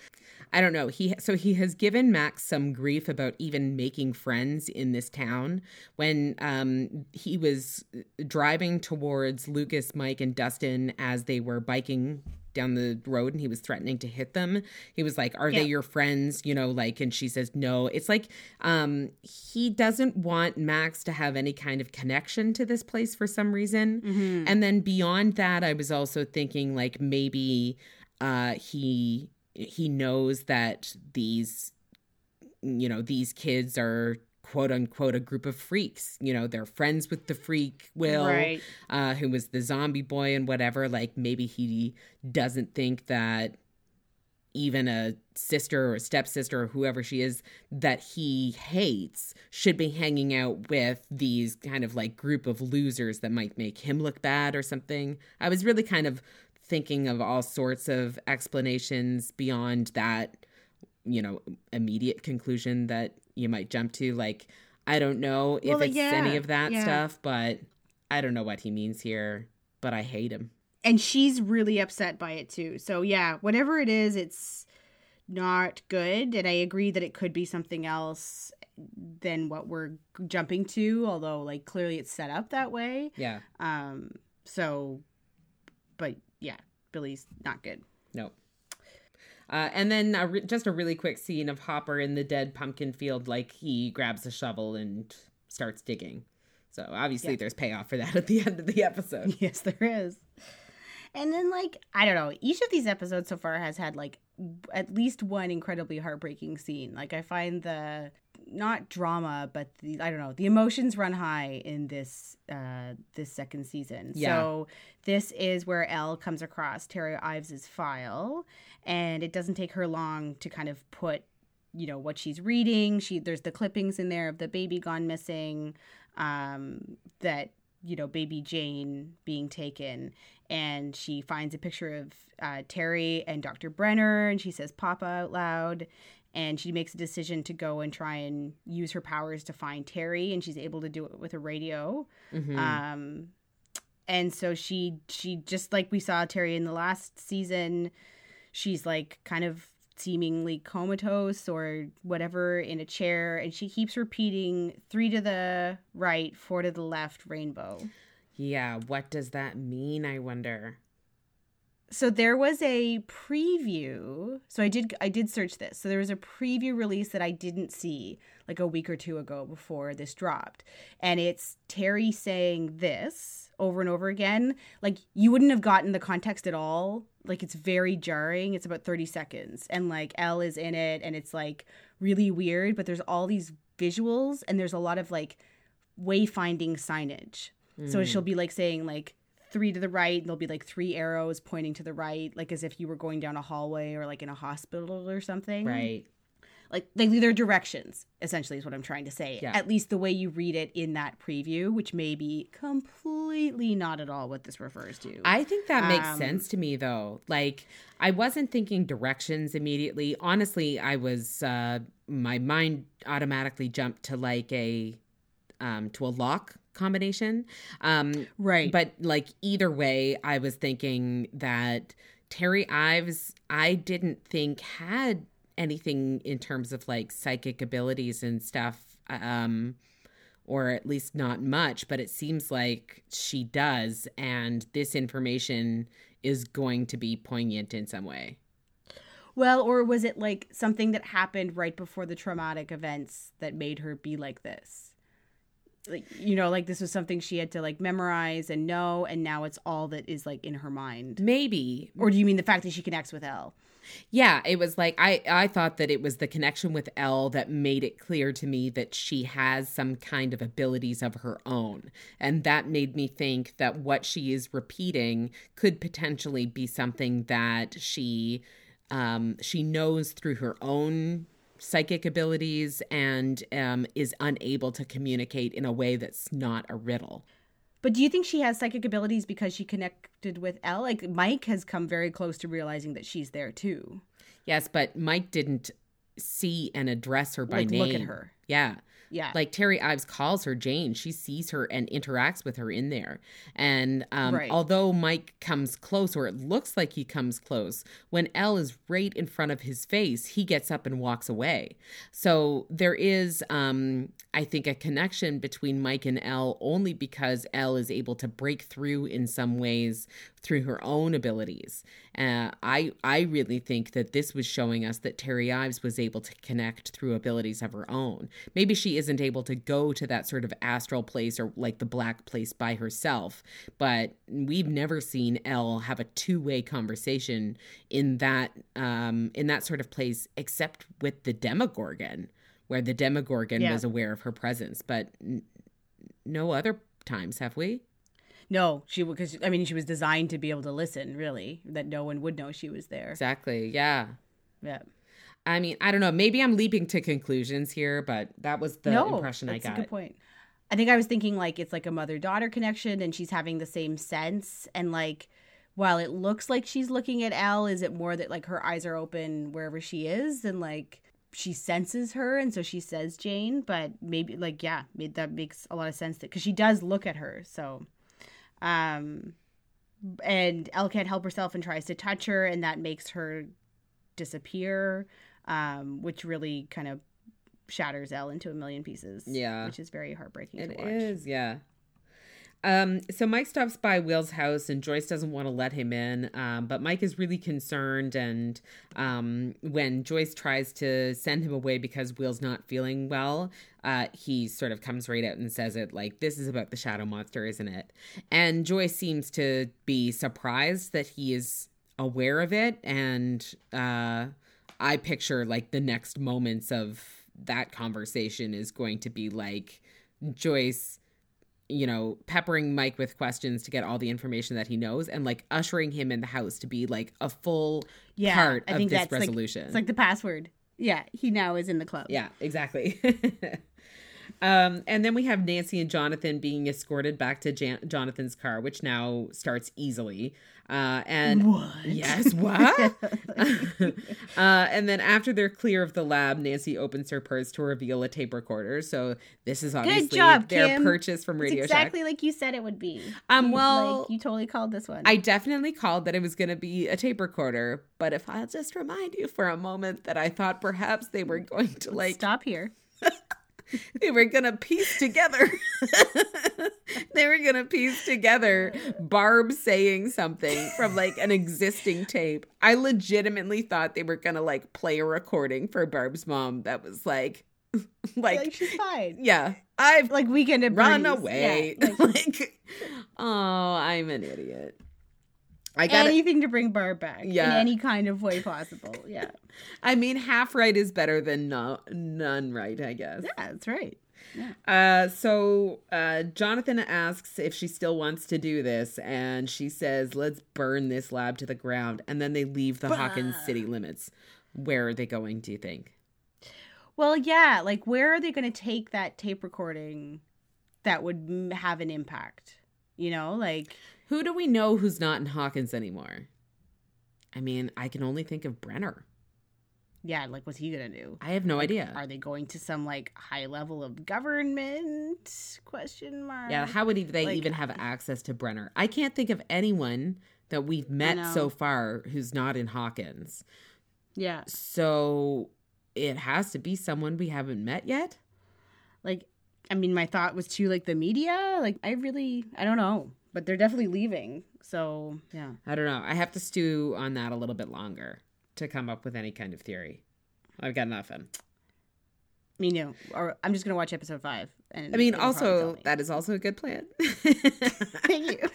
Speaker 3: I don't know. He so he has given Max some grief about even making friends in this town when um he was driving towards Lucas, Mike and Dustin as they were biking down the road and he was threatening to hit them. He was like, "Are
Speaker 2: Yeah.
Speaker 3: they your friends?" you know, like and she says, "No." It's like um he doesn't want Max to have any kind of connection to this place for some reason.
Speaker 2: Mhm.
Speaker 3: And then beyond that, I was also thinking like maybe uh he he knows that these you know these kids are quote unquote a group of freaks you know they're friends with the freak will
Speaker 2: Right.
Speaker 3: uh who was the zombie boy and whatever like maybe he doesn't think that even a sister or a stepsister or whoever she is that he hates should be hanging out with these kind of like group of losers that might make him look bad or something. I was really kind of thinking of all sorts of explanations beyond that, you know, immediate conclusion that you might jump to. Like, I don't know if
Speaker 2: Well,
Speaker 3: it's any of that
Speaker 2: yeah.
Speaker 3: stuff, but I don't know what he means here, but I hate him.
Speaker 2: and she's really upset by it too. So yeah, whatever it is, it's not good. And I agree that it could be something else than what we're jumping to. Although, like clearly, it's set up that way.
Speaker 3: Yeah.
Speaker 2: Um. So, but yeah, Billy's not good.
Speaker 3: No. Uh, and then a re- just a really quick scene of Hopper in the dead pumpkin field, like he grabs a shovel and starts digging. So obviously,
Speaker 2: Yeah.
Speaker 3: there's payoff for that at the end of the episode.
Speaker 2: Yes, there is. And then, like, I don't know, each of these episodes so far has had, like, at least one incredibly heartbreaking scene. Like, I find the, not drama, but the, I don't know, the emotions run high in this, uh, this second season.
Speaker 3: Yeah.
Speaker 2: So, this is where Elle comes across Terry Ives's file, and it doesn't take her long to kind of put, you know, what she's reading. She, there's the clippings in there of the baby gone missing, um, that you know, baby Jane being taken. And she finds a picture of uh, Terry and Dr. Brenner, and she says Papa out loud. And she makes a decision to go and try and use her powers to find Terry, and she's able to do it with a radio.
Speaker 3: Mhm.
Speaker 2: Um, and so she she just like we saw Terry in the last season, she's like kind of seemingly comatose or whatever in a chair, and she keeps repeating three to the right, four to the left, rainbow.
Speaker 3: yeah. What does that mean? I wonder.
Speaker 2: So there was a preview. So i did i did search this. So there was a preview release that i didn't see like a week or two ago before this dropped. And it's terry saying this over and over again. Like you wouldn't have gotten the context at all. Like it's very jarring. It's about 30 seconds. And like El is in it and it's like really weird but there's all these visuals and there's a lot of like wayfinding signage. So
Speaker 3: Mm.
Speaker 2: she'll be like saying like three to the right, and there'll be like three arrows pointing to the right, like as if you were going down a hallway or like in a hospital or something.
Speaker 3: Right.
Speaker 2: Like like they're directions, essentially is what I'm trying to say.
Speaker 3: Yeah.
Speaker 2: At least the way you read it in that preview, which may be completely not at all what this refers to.
Speaker 3: I think that makes
Speaker 2: Um,
Speaker 3: sense to me though. Like I wasn't thinking directions immediately. Honestly, I was uh my mind automatically jumped to like a um to a lock combination. Um
Speaker 2: right.
Speaker 3: but like either way, I was thinking that Terry Ives I didn't think had anything in terms of like psychic abilities and stuff. Um or at least not much, but it seems like she does, and this information is going to be poignant in some way.
Speaker 2: well, or was it like something that happened right before the traumatic events that made her be like this? Like you know, like this was something she had to like memorize and know, and now it's all that is like in her mind.
Speaker 3: Maybe.
Speaker 2: Or do you mean the fact that she connects with El
Speaker 3: Yeah, it was like I I thought that it was the connection with El that made it clear to me that she has some kind of abilities of her own. And that made me think that what she is repeating could potentially be something that she um she knows through her own psychic abilities and um is unable to communicate in a way that's not a riddle.
Speaker 2: But do you think she has psychic abilities because she connected with Elle? Like Mike has come very close to realizing that she's there too.
Speaker 3: Yes, but Mike didn't see and address her by
Speaker 2: Like,
Speaker 3: name.
Speaker 2: look at her.
Speaker 3: Yeah.
Speaker 2: Yeah.
Speaker 3: Like Terry Ives calls her Jane. She sees her and interacts with her in there. And um,
Speaker 2: Right.
Speaker 3: although Mike comes close, or it looks like he comes close, when Elle is right in front of his face, he gets up and walks away. So there is, um, I think, a connection between Mike and Elle only because Elle is able to break through in some ways through her own abilities. Uh, I I really think that this was showing us that Terry Ives was able to connect through abilities of her own. Maybe she isn't able to go to that sort of astral place or like the black place by herself, but we've never seen Elle have a two way conversation in that um, in that sort of place, except with the Demogorgon, where the Demogorgon
Speaker 2: Yeah.
Speaker 3: was aware of her presence, but n- no other times have we.
Speaker 2: No, she because I mean she was designed to be able to listen. Really, that no one would know she was there.
Speaker 3: Exactly. Yeah.
Speaker 2: Yeah.
Speaker 3: I mean, I don't know. Maybe I'm leaping to conclusions here, but that was the
Speaker 2: no,
Speaker 3: impression I
Speaker 2: that's
Speaker 3: got.
Speaker 2: a good point. I think I was thinking like it's like a mother daughter connection, and she's having the same sense. And like, while it looks like she's looking at Elle, is it more that like her eyes are open wherever she is, and like she senses her, and so she says Jane. But maybe like yeah, that makes a lot of sense because she does look at her. So, um, and Elle can't help herself and tries to touch her, and that makes her disappear, um, which really kind of shatters Elle into a million pieces.
Speaker 3: Yeah.
Speaker 2: which is very heartbreaking
Speaker 3: It
Speaker 2: to watch.
Speaker 3: is, yeah. Um, so Mike stops by Will's house and Joyce doesn't want to let him in. Um, but Mike is really concerned. And um, when Joyce tries to send him away because Will's not feeling well, uh, he sort of comes right out and says it like, This is about the shadow monster, isn't it? And Joyce seems to be surprised that he is aware of it. And uh, I picture like the next moments of that conversation is going to be like Joyce you know, peppering Mike with questions to get all the information that he knows and like ushering him in the house to be like a full
Speaker 2: Yeah,
Speaker 3: part
Speaker 2: I
Speaker 3: of
Speaker 2: think
Speaker 3: this
Speaker 2: that's like-
Speaker 3: resolution.
Speaker 2: It's like the password. Yeah, he now is in the club.
Speaker 3: yeah, exactly. um, and then we have Nancy and Jonathan being escorted back to Jan- Jonathan's car, which now starts easily. Uh, and
Speaker 2: What?
Speaker 3: Yes, what? uh, and then after they're clear of the lab, Nancy opens her purse to reveal a tape recorder. So this is obviously
Speaker 2: job,
Speaker 3: their
Speaker 2: Kim.
Speaker 3: purchase from
Speaker 2: It's
Speaker 3: Radio
Speaker 2: exactly
Speaker 3: Shack.
Speaker 2: like you said it would be.
Speaker 3: Um,
Speaker 2: You-
Speaker 3: well,
Speaker 2: like, you totally called this one.
Speaker 3: I definitely called that it was going to be a tape recorder, but if I'll just remind you for a moment that I thought perhaps they were going to like
Speaker 2: stop here.
Speaker 3: They were going to piece together they were going to piece together Barb saying something from like an existing tape. I legitimately thought they were going to like play a recording for Barb's mom that was like
Speaker 2: Like,
Speaker 3: like
Speaker 2: she's fine.
Speaker 3: yeah, I've
Speaker 2: Like weekend at
Speaker 3: run
Speaker 2: Bernie's.
Speaker 3: away.
Speaker 2: Yeah, like,
Speaker 3: like oh, I'm an idiot. I got
Speaker 2: anything to bring Barb back
Speaker 3: yeah.
Speaker 2: in any kind of way possible. Yeah.
Speaker 3: I mean, half right is better than no, none right, I guess.
Speaker 2: Yeah, that's right.
Speaker 3: Uh, so uh, Jonathan asks if she still wants to do this, and she says, "Let's burn this lab to the ground." And then they leave the Hawkins city limits. Where are they going? Do you think?
Speaker 2: Well, yeah, like where are they going to take that tape recording that would m- have an impact? You know, like
Speaker 3: Who do we know who's not in Hawkins anymore? I mean, I can only think of Brenner.
Speaker 2: yeah, like what's he to do?
Speaker 3: I have no idea.
Speaker 2: Are they going to some like high level of government? Question mark.
Speaker 3: Yeah, how would they
Speaker 2: Like-
Speaker 3: even have uh, access to Brenner? I can't think of anyone that we've met so far who's not in Hawkins.
Speaker 2: Yeah,
Speaker 3: So it has to be someone we haven't met yet.
Speaker 2: like I mean, my thought was to like the media. Like I really, I don't know, but they're definitely leaving. So yeah,
Speaker 3: I don't know. I have to stew on that a little bit longer to come up with any kind of theory. I've got nothing.
Speaker 2: me no. Or I'm just gonna watch episode five. And
Speaker 3: I mean,
Speaker 2: it'll probably tell
Speaker 3: also
Speaker 2: me.
Speaker 3: that is also a good plan.
Speaker 2: Thank you.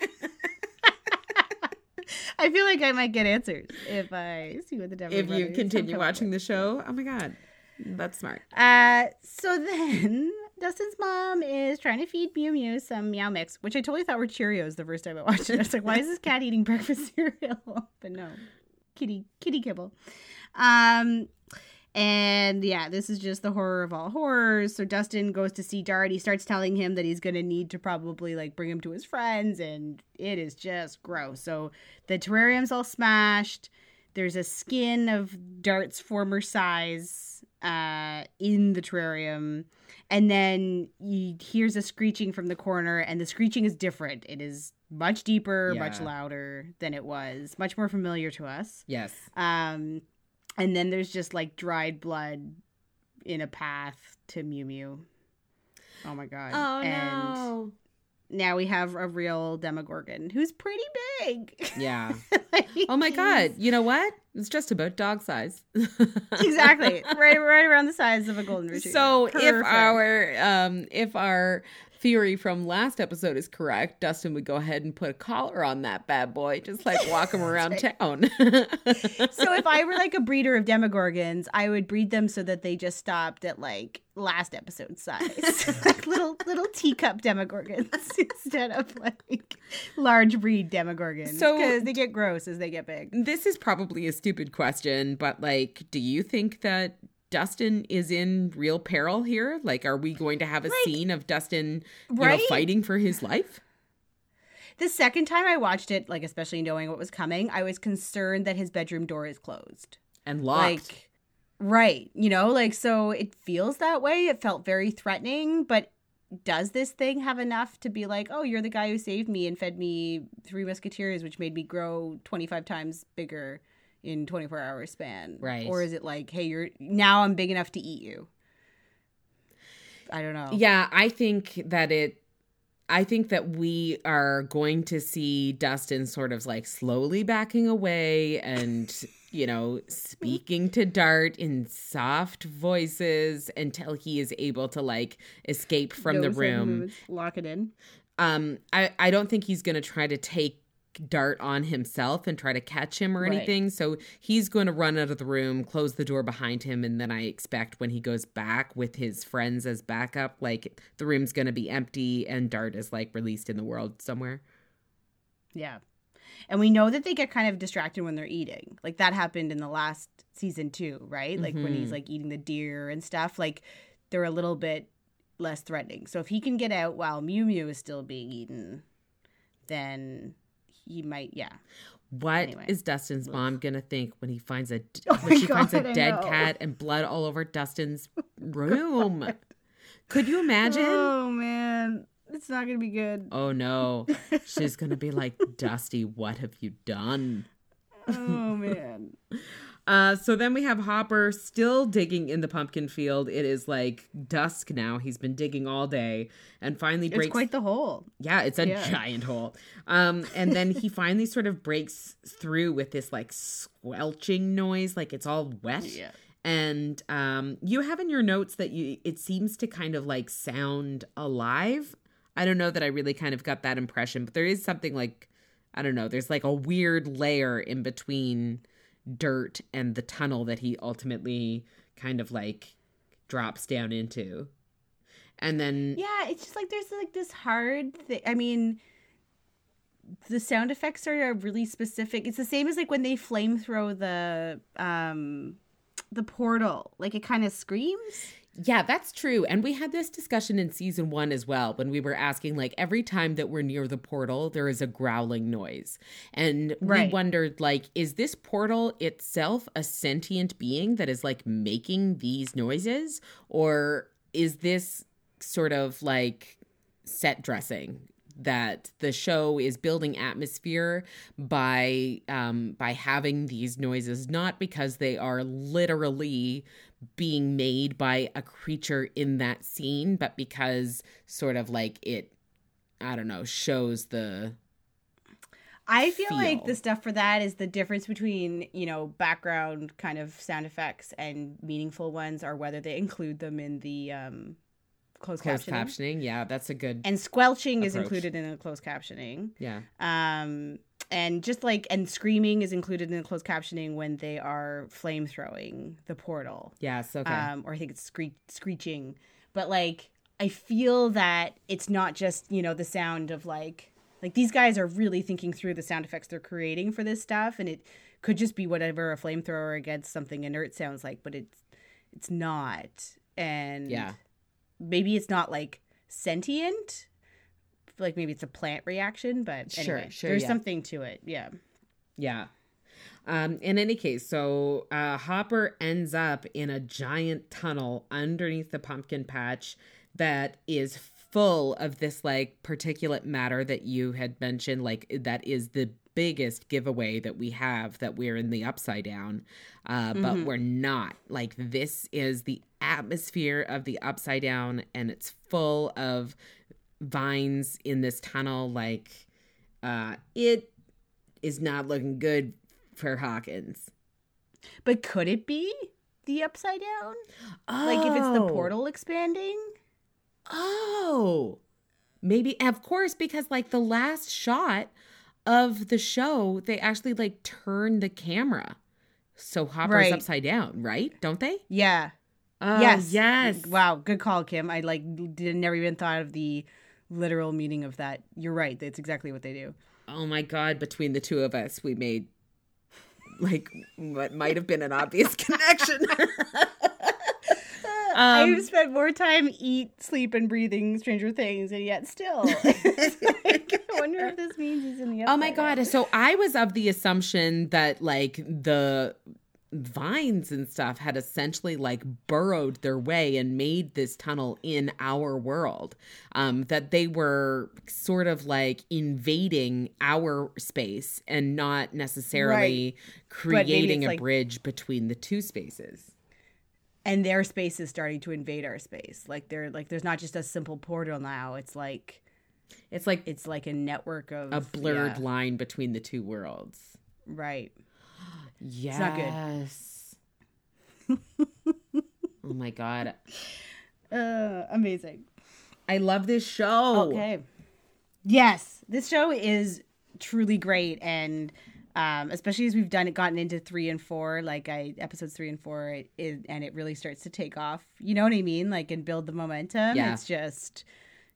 Speaker 2: I feel like I might get answers if I see what the devil.
Speaker 3: if you continue watching the show, oh my god, that's smart.
Speaker 2: Uh, so then Dustin's mom is trying to feed Mew Mew some Meow Mix, which I totally thought were Cheerios the first time I watched it. I was like, why is this cat eating breakfast cereal? But no, kitty kitty kibble. Um, and yeah, this is just the horror of all horrors. So Dustin goes to see Dart. He starts telling him that he's gonna need to probably like bring him to his friends, and it is just gross. So the terrarium's all smashed. There's a skin of Dart's former size uh, in the terrarium. And then he hears a screeching from the corner, and the screeching is different. It is much deeper, much louder than it was, much more familiar to us.
Speaker 3: Yes.
Speaker 2: Um, and then there's just like dried blood in a path to Mew Mew. Oh my god!
Speaker 3: Oh
Speaker 2: and
Speaker 3: no.
Speaker 2: Now we have a real Demogorgon who's pretty big.
Speaker 3: Yeah.
Speaker 2: Like,
Speaker 3: Oh my god. You know what? It's just about dog size.
Speaker 2: exactly right, right around the size of a golden retriever.
Speaker 3: So if our um if our theory from last episode is correct, Dustin would go ahead and put a collar on that bad boy, just like walk him around town.
Speaker 2: so if I were like a breeder of Demogorgons, I would breed them so that they just stopped at like last episode size, like little little teacup Demogorgons instead of like large breed Demogorgons.
Speaker 3: So-
Speaker 2: because they get gross as they get big.
Speaker 3: this is probably a stupid question, but like, do you think that Dustin is in real peril here? Like, are we going to have a
Speaker 2: Like,
Speaker 3: scene of Dustin, you
Speaker 2: right?
Speaker 3: know, fighting for his life?
Speaker 2: The second time I watched it, like especially knowing what was coming, I was concerned that his bedroom door is closed.
Speaker 3: And locked.
Speaker 2: Like, right, you know, like so it feels that way. It felt very threatening, but does this thing have enough to be like, oh, you're the guy who saved me and fed me three musketeers, which made me grow 25 times bigger in 24 hour span?
Speaker 3: Right.
Speaker 2: Or is it like, hey, you're now I'm big enough to eat you? I don't know.
Speaker 3: Yeah, I think that it I think that we are going to see Dustin sort of like slowly backing away and, you know, speaking to Dart in soft voices until he is able to like escape from the room.
Speaker 2: Lock it in.
Speaker 3: Um I I don't think he's going to try to take Dart on himself and try to catch him or
Speaker 2: Right.
Speaker 3: anything. So he's going to run out of the room, close the door behind him, and then I expect when he goes back with his friends as backup, like the room's going to be empty and Dart is like released in the world somewhere.
Speaker 2: Yeah. And we know that they get kind of distracted when they're eating. Like that happened in the last season too, right? Like when he's
Speaker 3: Mhm.
Speaker 2: like eating the deer and stuff, like they're a little bit less threatening. So if he can get out while Mew Mew is still being eaten, then he might, yeah.
Speaker 3: What is
Speaker 2: Anyway.
Speaker 3: Dustin's mom gonna think when he finds a
Speaker 2: Oh
Speaker 3: when she finds a dead
Speaker 2: know.
Speaker 3: cat and blood all over Dustin's oh room? Could you imagine?
Speaker 2: Oh man, it's not gonna be good.
Speaker 3: Oh no. She's to be like, Dusty, what have you done?
Speaker 2: Oh man.
Speaker 3: Uh, so then we have Hopper still digging in the pumpkin field. It is like dusk now. He's been digging all day and finally
Speaker 2: It's
Speaker 3: breaks.
Speaker 2: quite the hole.
Speaker 3: yeah, it's a
Speaker 2: yeah.
Speaker 3: giant hole. Um, and then he finally sort of breaks through with this like squelching noise, like it's all wet.
Speaker 2: Yeah.
Speaker 3: And um, you have in your notes that you it seems to kind of like sound alive. I don't know that I really kind of got that impression, but there is something like I don't know. There's like a weird layer in between dirt and the tunnel that he ultimately kind of like drops down into. And then
Speaker 2: Yeah, it's just like there's like this hard thing. I mean, the sound effects are really specific. It's the same as like when they flame throw the um the portal. Like it kind of screams.
Speaker 3: Yeah, that's true. And we had this discussion in season one as well when we were asking, like, every time that we're near the portal, there is a growling noise. And we wondered, like, is this portal itself a sentient being that is like making these noises? Or is this sort of like set dressing? that the show is building atmosphere by um by having these noises not because they are literally being made by a creature in that scene but because sort of like it i don't know shows the
Speaker 2: I feel like the stuff for that is the difference between, you know, background kind of sound effects and meaningful ones or whether they include them in the um closed,
Speaker 3: closed
Speaker 2: captioning.
Speaker 3: captioning yeah that's a good
Speaker 2: And squelching is included in the closed captioning.
Speaker 3: yeah
Speaker 2: Um, and just like and screaming is included in the closed captioning when they are flame throwing the portal.
Speaker 3: yes okay
Speaker 2: Um, or I think it's scree- screeching. But like I feel that it's not just you know the sound of like like these guys are really thinking through the sound effects they're creating for this stuff, and it could just be whatever a flamethrower against something inert sounds like, but it's it's not. And
Speaker 3: Yeah.
Speaker 2: Maybe it's not like sentient. Like maybe it's a plant reaction, but
Speaker 3: Sure, sure,
Speaker 2: there's
Speaker 3: yeah.
Speaker 2: something to it. Yeah.
Speaker 3: Yeah. Um, in any case, so uh, Hopper ends up in a giant tunnel underneath the pumpkin patch that is full of this like particulate matter that you had mentioned. Like that is the biggest giveaway that we have that we're in the upside down, uh, but
Speaker 2: Mm-hmm.
Speaker 3: we're not. Like this is the atmosphere of the upside down, and it's full of vines in this tunnel. Like uh, it is not looking good for Hawkins.
Speaker 2: But could it be the upside down? Like if it's the
Speaker 3: Oh.
Speaker 2: portal expanding?
Speaker 3: Oh, maybe, of course, because like the last shot of the show, they actually like turn the camera. So Hopper's
Speaker 2: Right.
Speaker 3: upside down, right? Don't they?
Speaker 2: Yeah.
Speaker 3: Oh,
Speaker 2: yes.
Speaker 3: Yes.
Speaker 2: Wow. Good call, Kim. I like did never even thought of the literal meaning of that. You're right. That's exactly what they do.
Speaker 3: Oh my God. Between the two of us, we made like what might have been an obvious connection. Um,
Speaker 2: I've spent more time eat, sleep, and breathing Stranger Things, and yet still, like, I wonder if this means he's in the.
Speaker 3: Oh my god! So I was of the assumption that like the vines and stuff had essentially like burrowed their way and made this tunnel in our world. Um, that they were sort of like invading our space and not necessarily
Speaker 2: maybe
Speaker 3: creating a
Speaker 2: like-
Speaker 3: bridge between the two spaces.
Speaker 2: And their space is starting to invade our space. Like they're like, there's not just a simple portal now. It's like
Speaker 3: It's like
Speaker 2: it's like a network of
Speaker 3: a blurred
Speaker 2: yeah,
Speaker 3: line between the two worlds.
Speaker 2: right.
Speaker 3: Yes.
Speaker 2: not good.
Speaker 3: oh my god.
Speaker 2: Uh, amazing.
Speaker 3: I love this show.
Speaker 2: Okay. Yes, this show is truly great, and um, especially as we've done it, gotten into three and four, like I episodes three and four, it, it, and it really starts to take off. You know what I mean? Like and build the momentum.
Speaker 3: Yeah.
Speaker 2: It's just,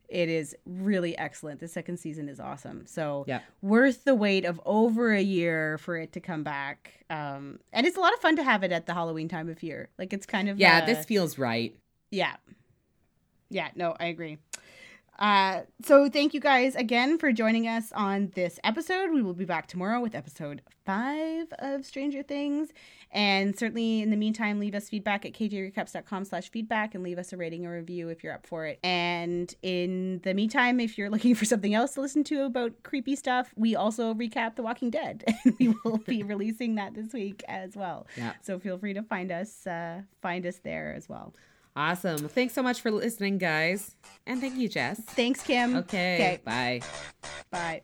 Speaker 2: it is really excellent. The second season is awesome. So
Speaker 3: Yeah.
Speaker 2: worth the wait of over a year for it to come back. Um, and it's a lot of fun to have it at the Halloween time of year. Like it's kind of
Speaker 3: Yeah,
Speaker 2: uh,
Speaker 3: this feels right.
Speaker 2: yeah. Yeah, no, I agree. Uh, so thank you guys again for joining us on this episode. We will be back tomorrow with episode five of Stranger Things. And certainly in the meantime, leave us feedback at kjrecaps.com slash feedback and leave us a rating or review if you're up for it. And in the meantime, if you're looking for something else to listen to about creepy stuff, we also recap The Walking Dead. And we will be releasing that this week as well.
Speaker 3: Yeah.
Speaker 2: So feel free to find us, uh, find us there as well.
Speaker 3: Awesome. Thanks so much for listening, guys. And thank you, Jess.
Speaker 2: Thanks, Kim.
Speaker 3: Okay.
Speaker 2: Okay.
Speaker 3: Bye.
Speaker 2: Bye.